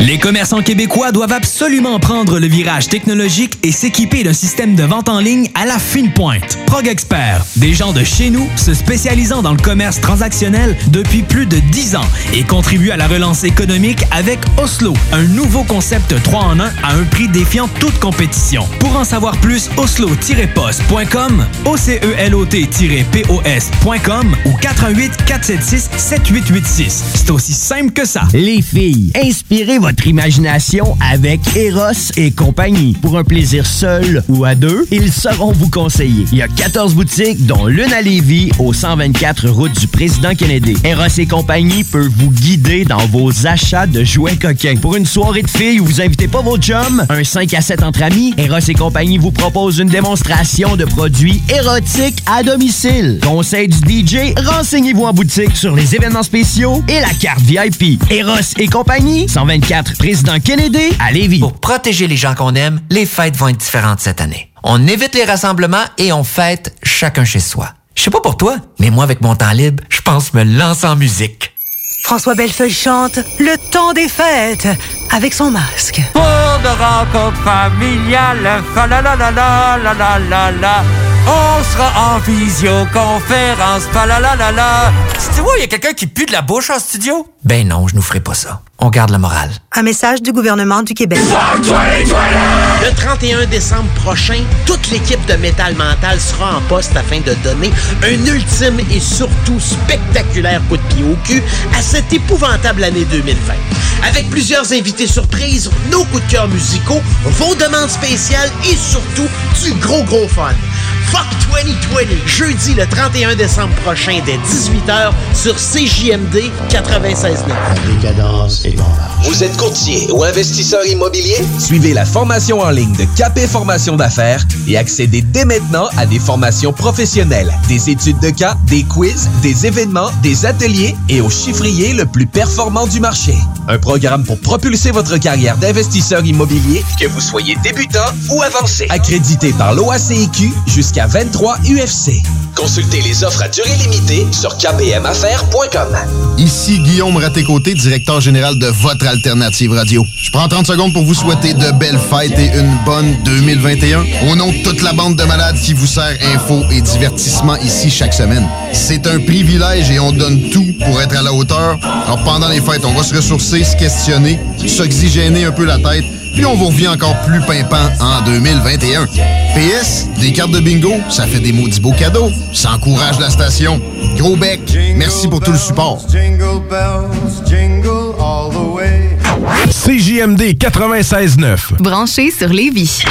Les commerçants québécois doivent absolument prendre le virage technologique et s'équiper d'un système de vente en ligne à la fine pointe. Prog Expert, des gens de chez nous se spécialisant dans le commerce transactionnel depuis plus de 10 ans et contribuent à la relance économique avec Oslo, un nouveau concept 3 en 1 à un prix défiant toute compétition. Pour en savoir plus, oslo-post.com, OCELOT-POS.com ou 418 476 7886. C'est aussi simple que ça. Les filles, inspirez votre imagination avec Eros et compagnie. Pour un plaisir seul ou à deux, ils sauront vous conseiller. Il y a 14 boutiques, dont l'une à Lévis, au 124 route du Président Kennedy. Eros et compagnie peut vous guider dans vos achats de jouets coquins. Pour une soirée de filles où vous invitez pas vos chums, un 5 à 7 entre amis, Eros et compagnie vous propose une démonstration de produits érotiques à domicile. Conseil du DJ, renseignez-vous en boutique sur les événements spéciaux et la carte VIP. Eros et compagnie, 124 Président Kennedy à Lévis. Pour protéger les gens qu'on aime, les fêtes vont être différentes cette année. On évite les rassemblements et on fête chacun chez soi. Je sais pas pour toi, mais moi avec mon temps libre, je pense me lancer en musique. François Bellefeuille chante Le temps des fêtes avec son masque. Pour de rencontres familiales, fa la la la la la la la la. On sera en visioconférence, fa la la la la. Tu vois, il y a quelqu'un qui pue de la bouche en studio? Ben non, je nous ferai pas ça. On garde la morale. Un message du gouvernement du Québec. Le 31 décembre prochain, toute l'équipe de Métal Mental sera en poste afin de donner un ultime et surtout spectaculaire coup de pied au cul à cette épouvantable année 2020. Avec plusieurs invités surprises, nos coups de cœur musicaux, vos demandes spéciales et surtout du gros gros fun. Fuck 2020, jeudi le 31 décembre prochain dès 18h sur CJMD 96.9. Décadence et Vous êtes courtier ou investisseur immobilier? Suivez la formation en ligne de Capé Formation d'affaires et accédez dès maintenant à des formations professionnelles, des études de cas, des quiz, des événements, des ateliers et au chiffrier le plus performant du marché. Un programme pour propulser votre carrière d'investisseur immobilier, que vous soyez débutant ou avancé. Accrédité par l'OACIQ jusqu'à 23 UFC. Consultez les offres à durée limitée sur kbmaffaires.com. Ici Guillaume Raté-Côté, directeur général de votre alternative radio. Je prends 30 secondes pour vous souhaiter de belles fêtes et une bonne 2021. Au nom de toute la bande de malades qui vous sert info et divertissement ici chaque semaine. C'est un privilège et on donne tout pour être à la hauteur. Alors pendant les fêtes, on va se ressourcer, se questionner, s'oxygéner un peu la tête, puis on vous revient encore plus pimpant en 2021. PS, des cartes de bingo, ça fait des maudits beaux cadeaux. Ça encourage la station. Gros bec, merci pour tout le support. Jingle bells, jingle all the way. CJMD 96.9. Branché sur Lévis.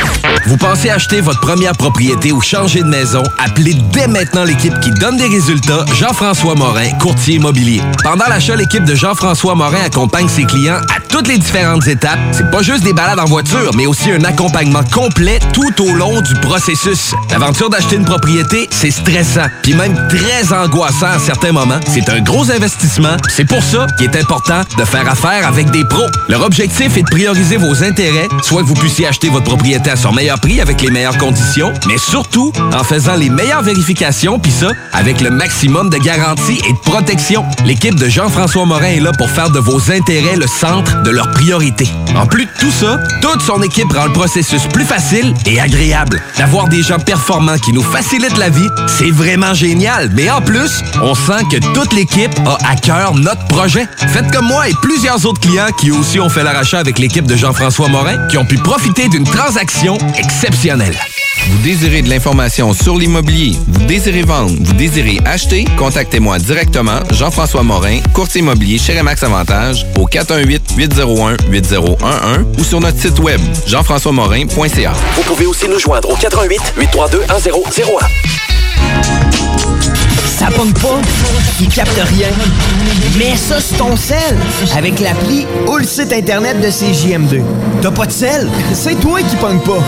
Vous pensez acheter votre première propriété ou changer de maison? Appelez dès maintenant l'équipe qui donne des résultats, Jean-François Morin, courtier immobilier. Pendant l'achat, l'équipe de Jean-François Morin accompagne ses clients à toutes les différentes étapes. C'est pas juste des balades en voiture, mais aussi un accompagnement complet tout au long du processus. L'aventure d'acheter une propriété, c'est stressant, puis même très angoissant à certains moments. C'est un gros investissement. C'est pour ça qu'il est important de faire affaire avec des pros. Leur objectif est de prioriser vos intérêts, soit que vous puissiez acheter votre propriété à son prix avec les meilleures conditions, mais surtout en faisant les meilleures vérifications, puis ça, avec le maximum de garantie et de protection. L'équipe de Jean-François Morin est là pour faire de vos intérêts le centre de leurs priorités. En plus de tout ça, toute son équipe rend le processus plus facile et agréable. D'avoir des gens performants qui nous facilitent la vie, c'est vraiment génial. Mais en plus, on sent que toute l'équipe a à cœur notre projet. Faites comme moi et plusieurs autres clients qui aussi ont fait l'arrachat avec l'équipe de Jean-François Morin, qui ont pu profiter d'une transaction exceptionnelle. Vous désirez de l'information sur l'immobilier, vous désirez vendre, vous désirez acheter, contactez-moi directement, Jean-François Morin, courtier immobilier chez Remax Avantage, au 418-801-8011 ou sur notre site web, jean-françois-morin.ca. Vous pouvez aussi nous joindre au 88 832 1001. Ça pogne pas, il capte rien. Mets ça sur ton sel avec l'appli ou le site internet de CJM2. T'as pas de sel? C'est toi qui pogne pas.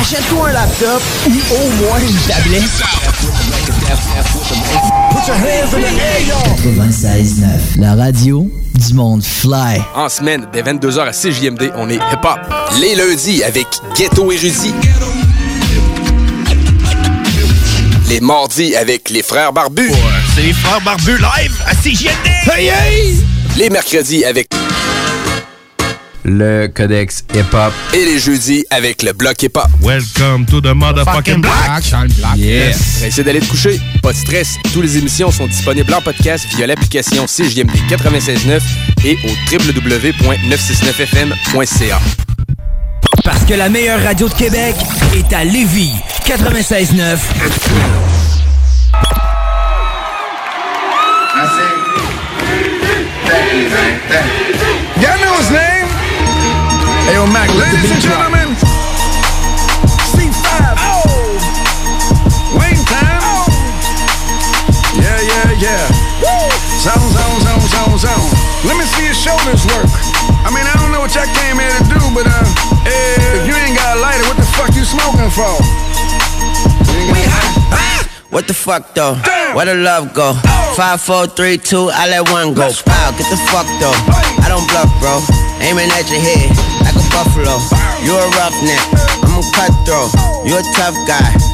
Achète-toi un laptop ou au moins une tablette. Put your hands in the air, y'all. 96.9, la radio du monde fly. En semaine, dès 22h à CJMD, on est hip-hop. Les lundis avec Ghetto Érudit. Les mardis avec les frères barbus. C'est les frères barbus live à CJMD. Hey, hey! Les mercredis avec le codex hip-hop. Et les jeudis avec le bloc hip-hop. Welcome to the motherfucking block. Yes. Pressé d'aller te coucher? Pas de stress. Toutes les émissions sont disponibles en podcast via l'application CJMD 96.9 et au www.969fm.ca. Parce que la meilleure radio de Québec est à Lévis. 96.9. Y'all know his name? Hey, yo, Mac, ladies and gentlemen. C5. Oh. Wayne time. Yeah, yeah, yeah. Woo. Zone, zone, zone, zone, zone. Let me see your shoulders work. I mean, I don't know what y'all came here to do, but uh, if you ain't got a lighter, what the fuck you smoking for? We What the fuck though? Where the love go? Oh. Five, four, three, two, I let one go. Wow, get the fuck though. I don't bluff, bro. Aiming at your head like a buffalo. You a roughneck, I'm a cutthroat. You a tough guy.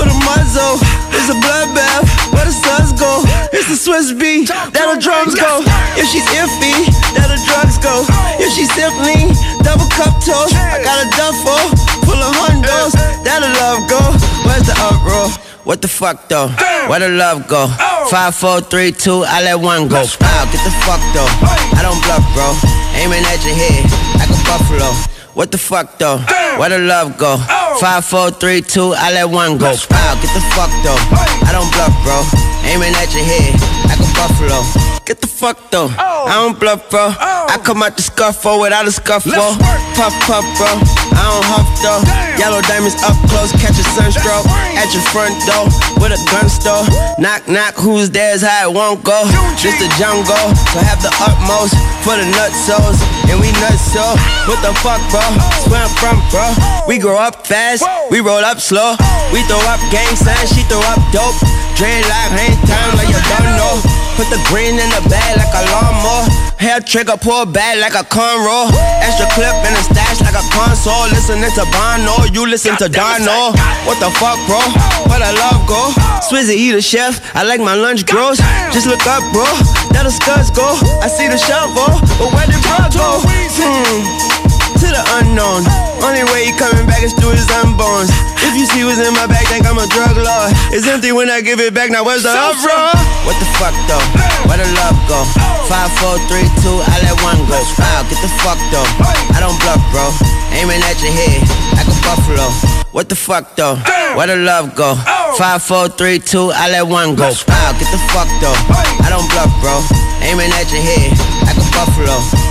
for the muzzle. It's a bloodbath. Where the suns go? It's the Swiss beat. That the drums go. If she's iffy, that the drugs go. If she's simply double cup toast, I got a duffel full of hundos. That the love go. Where's the uproar? What the fuck though? Where the love go? Five, four, three, two, I let one go. Wow, get the fuck though. I don't bluff, bro. Aiming at your head like a buffalo. What the fuck though? Where the love go? Five, four, three, two, I let one go. Wow, get the fuck though. I don't bluff, bro. Aiming at your head like a buffalo. Get the fuck though. I don't bluff, bro. I come out the scuffle without a scuffle. Puff, puff, bro. I don't huff though. Yellow diamonds up close, catch a sunstroke at your front door with a gun store. Knock, knock, who's there's how it won't go. Just the jungle, so have the utmost for the nutsos. And we nuts so. What the fuck, bro? Where I'm from, bro. We grow up fast, we roll up slow. We throw up gang signs, she throw up dope. Dreadlock, hang time like you don't know. Put the green in the bag like a lawnmower. Hair trigger, pull back like a cornrow. Extra clip in the stash like a console. Listening to Bono, you listen to Dono. What the fuck, bro? Where the love go? Swizzy eat a chef. I like my lunch gross. Just look up, bro. That the scuds go. I see the shovel, but where did bro go? Hmm to the unknown. Only way he coming back is through his unborns. If you see what's in my bag, think I'm a drug lord. It's empty when I give it back. Now where's the uproar? What the fuck though? Where the love go? Five, four, three, two, I let one go. Wow, get the fuck though. I don't bluff, bro. Aiming at your head like a buffalo. What the fuck though? Where the love go? Oh. Five, four, three, two, I let one go. Wow, get the fuck though. I don't bluff, bro. Aiming at your head like a buffalo.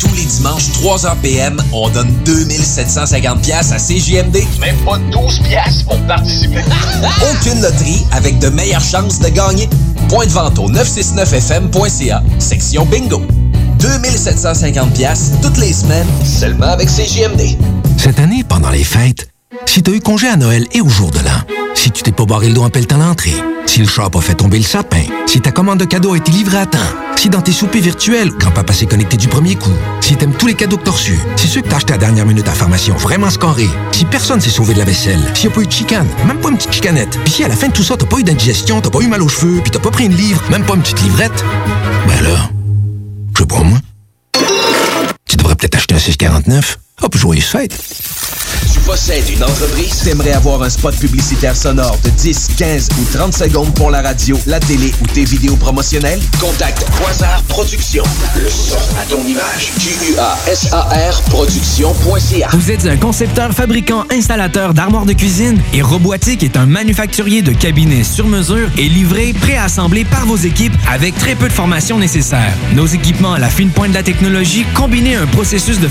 Tous les dimanches, 3h PM, on donne 2750 pièces à CJMD. Même pas 12 pièces pour participer. Aucune loterie avec de meilleures chances de gagner. Point de vente au 969fm.ca, section bingo. 2750 pièces toutes les semaines, seulement avec CJMD. Cette année, pendant les fêtes, si tu as eu congé à Noël et au jour de l'an, Si tu t'es pas barré le dos en pelletant l'entrée. Si le chat a fait tomber le sapin. Si ta commande de cadeau a été livrée à temps. Si dans tes soupers virtuels, grand-papa s'est connecté du premier coup. Si t'aimes tous les cadeaux que t'as. Si ceux que t'as achetés à la dernière minute à pharmacie ont vraiment scoré. Si personne s'est sauvé de la vaisselle. S'il n'y a pas eu de chicane. Même pas une petite chicanette. Puis si à la fin de tout ça, t'as pas eu d'indigestion, t'as pas eu mal aux cheveux, puis t'as pas pris une livre, même pas une petite livrette. Ben là, je sais pas moi. Tu devrais peut-être acheter un 649. Hop, joyeuse fête. Tu possèdes une entreprise? T'aimerais avoir un spot publicitaire sonore de 10, 15 ou 30 secondes pour la radio, la télé ou tes vidéos promotionnelles? Contacte Quasar Productions. Le son à ton image. Q-U-A-S-A-R Productions.ca. Vous êtes un concepteur, fabricant, installateur d'armoires de cuisine et Robotique est un manufacturier de cabinets sur mesure et livré, préassemblé par vos équipes avec très peu de formation nécessaire. Nos équipements à la fine pointe de la technologie combinés à un processus de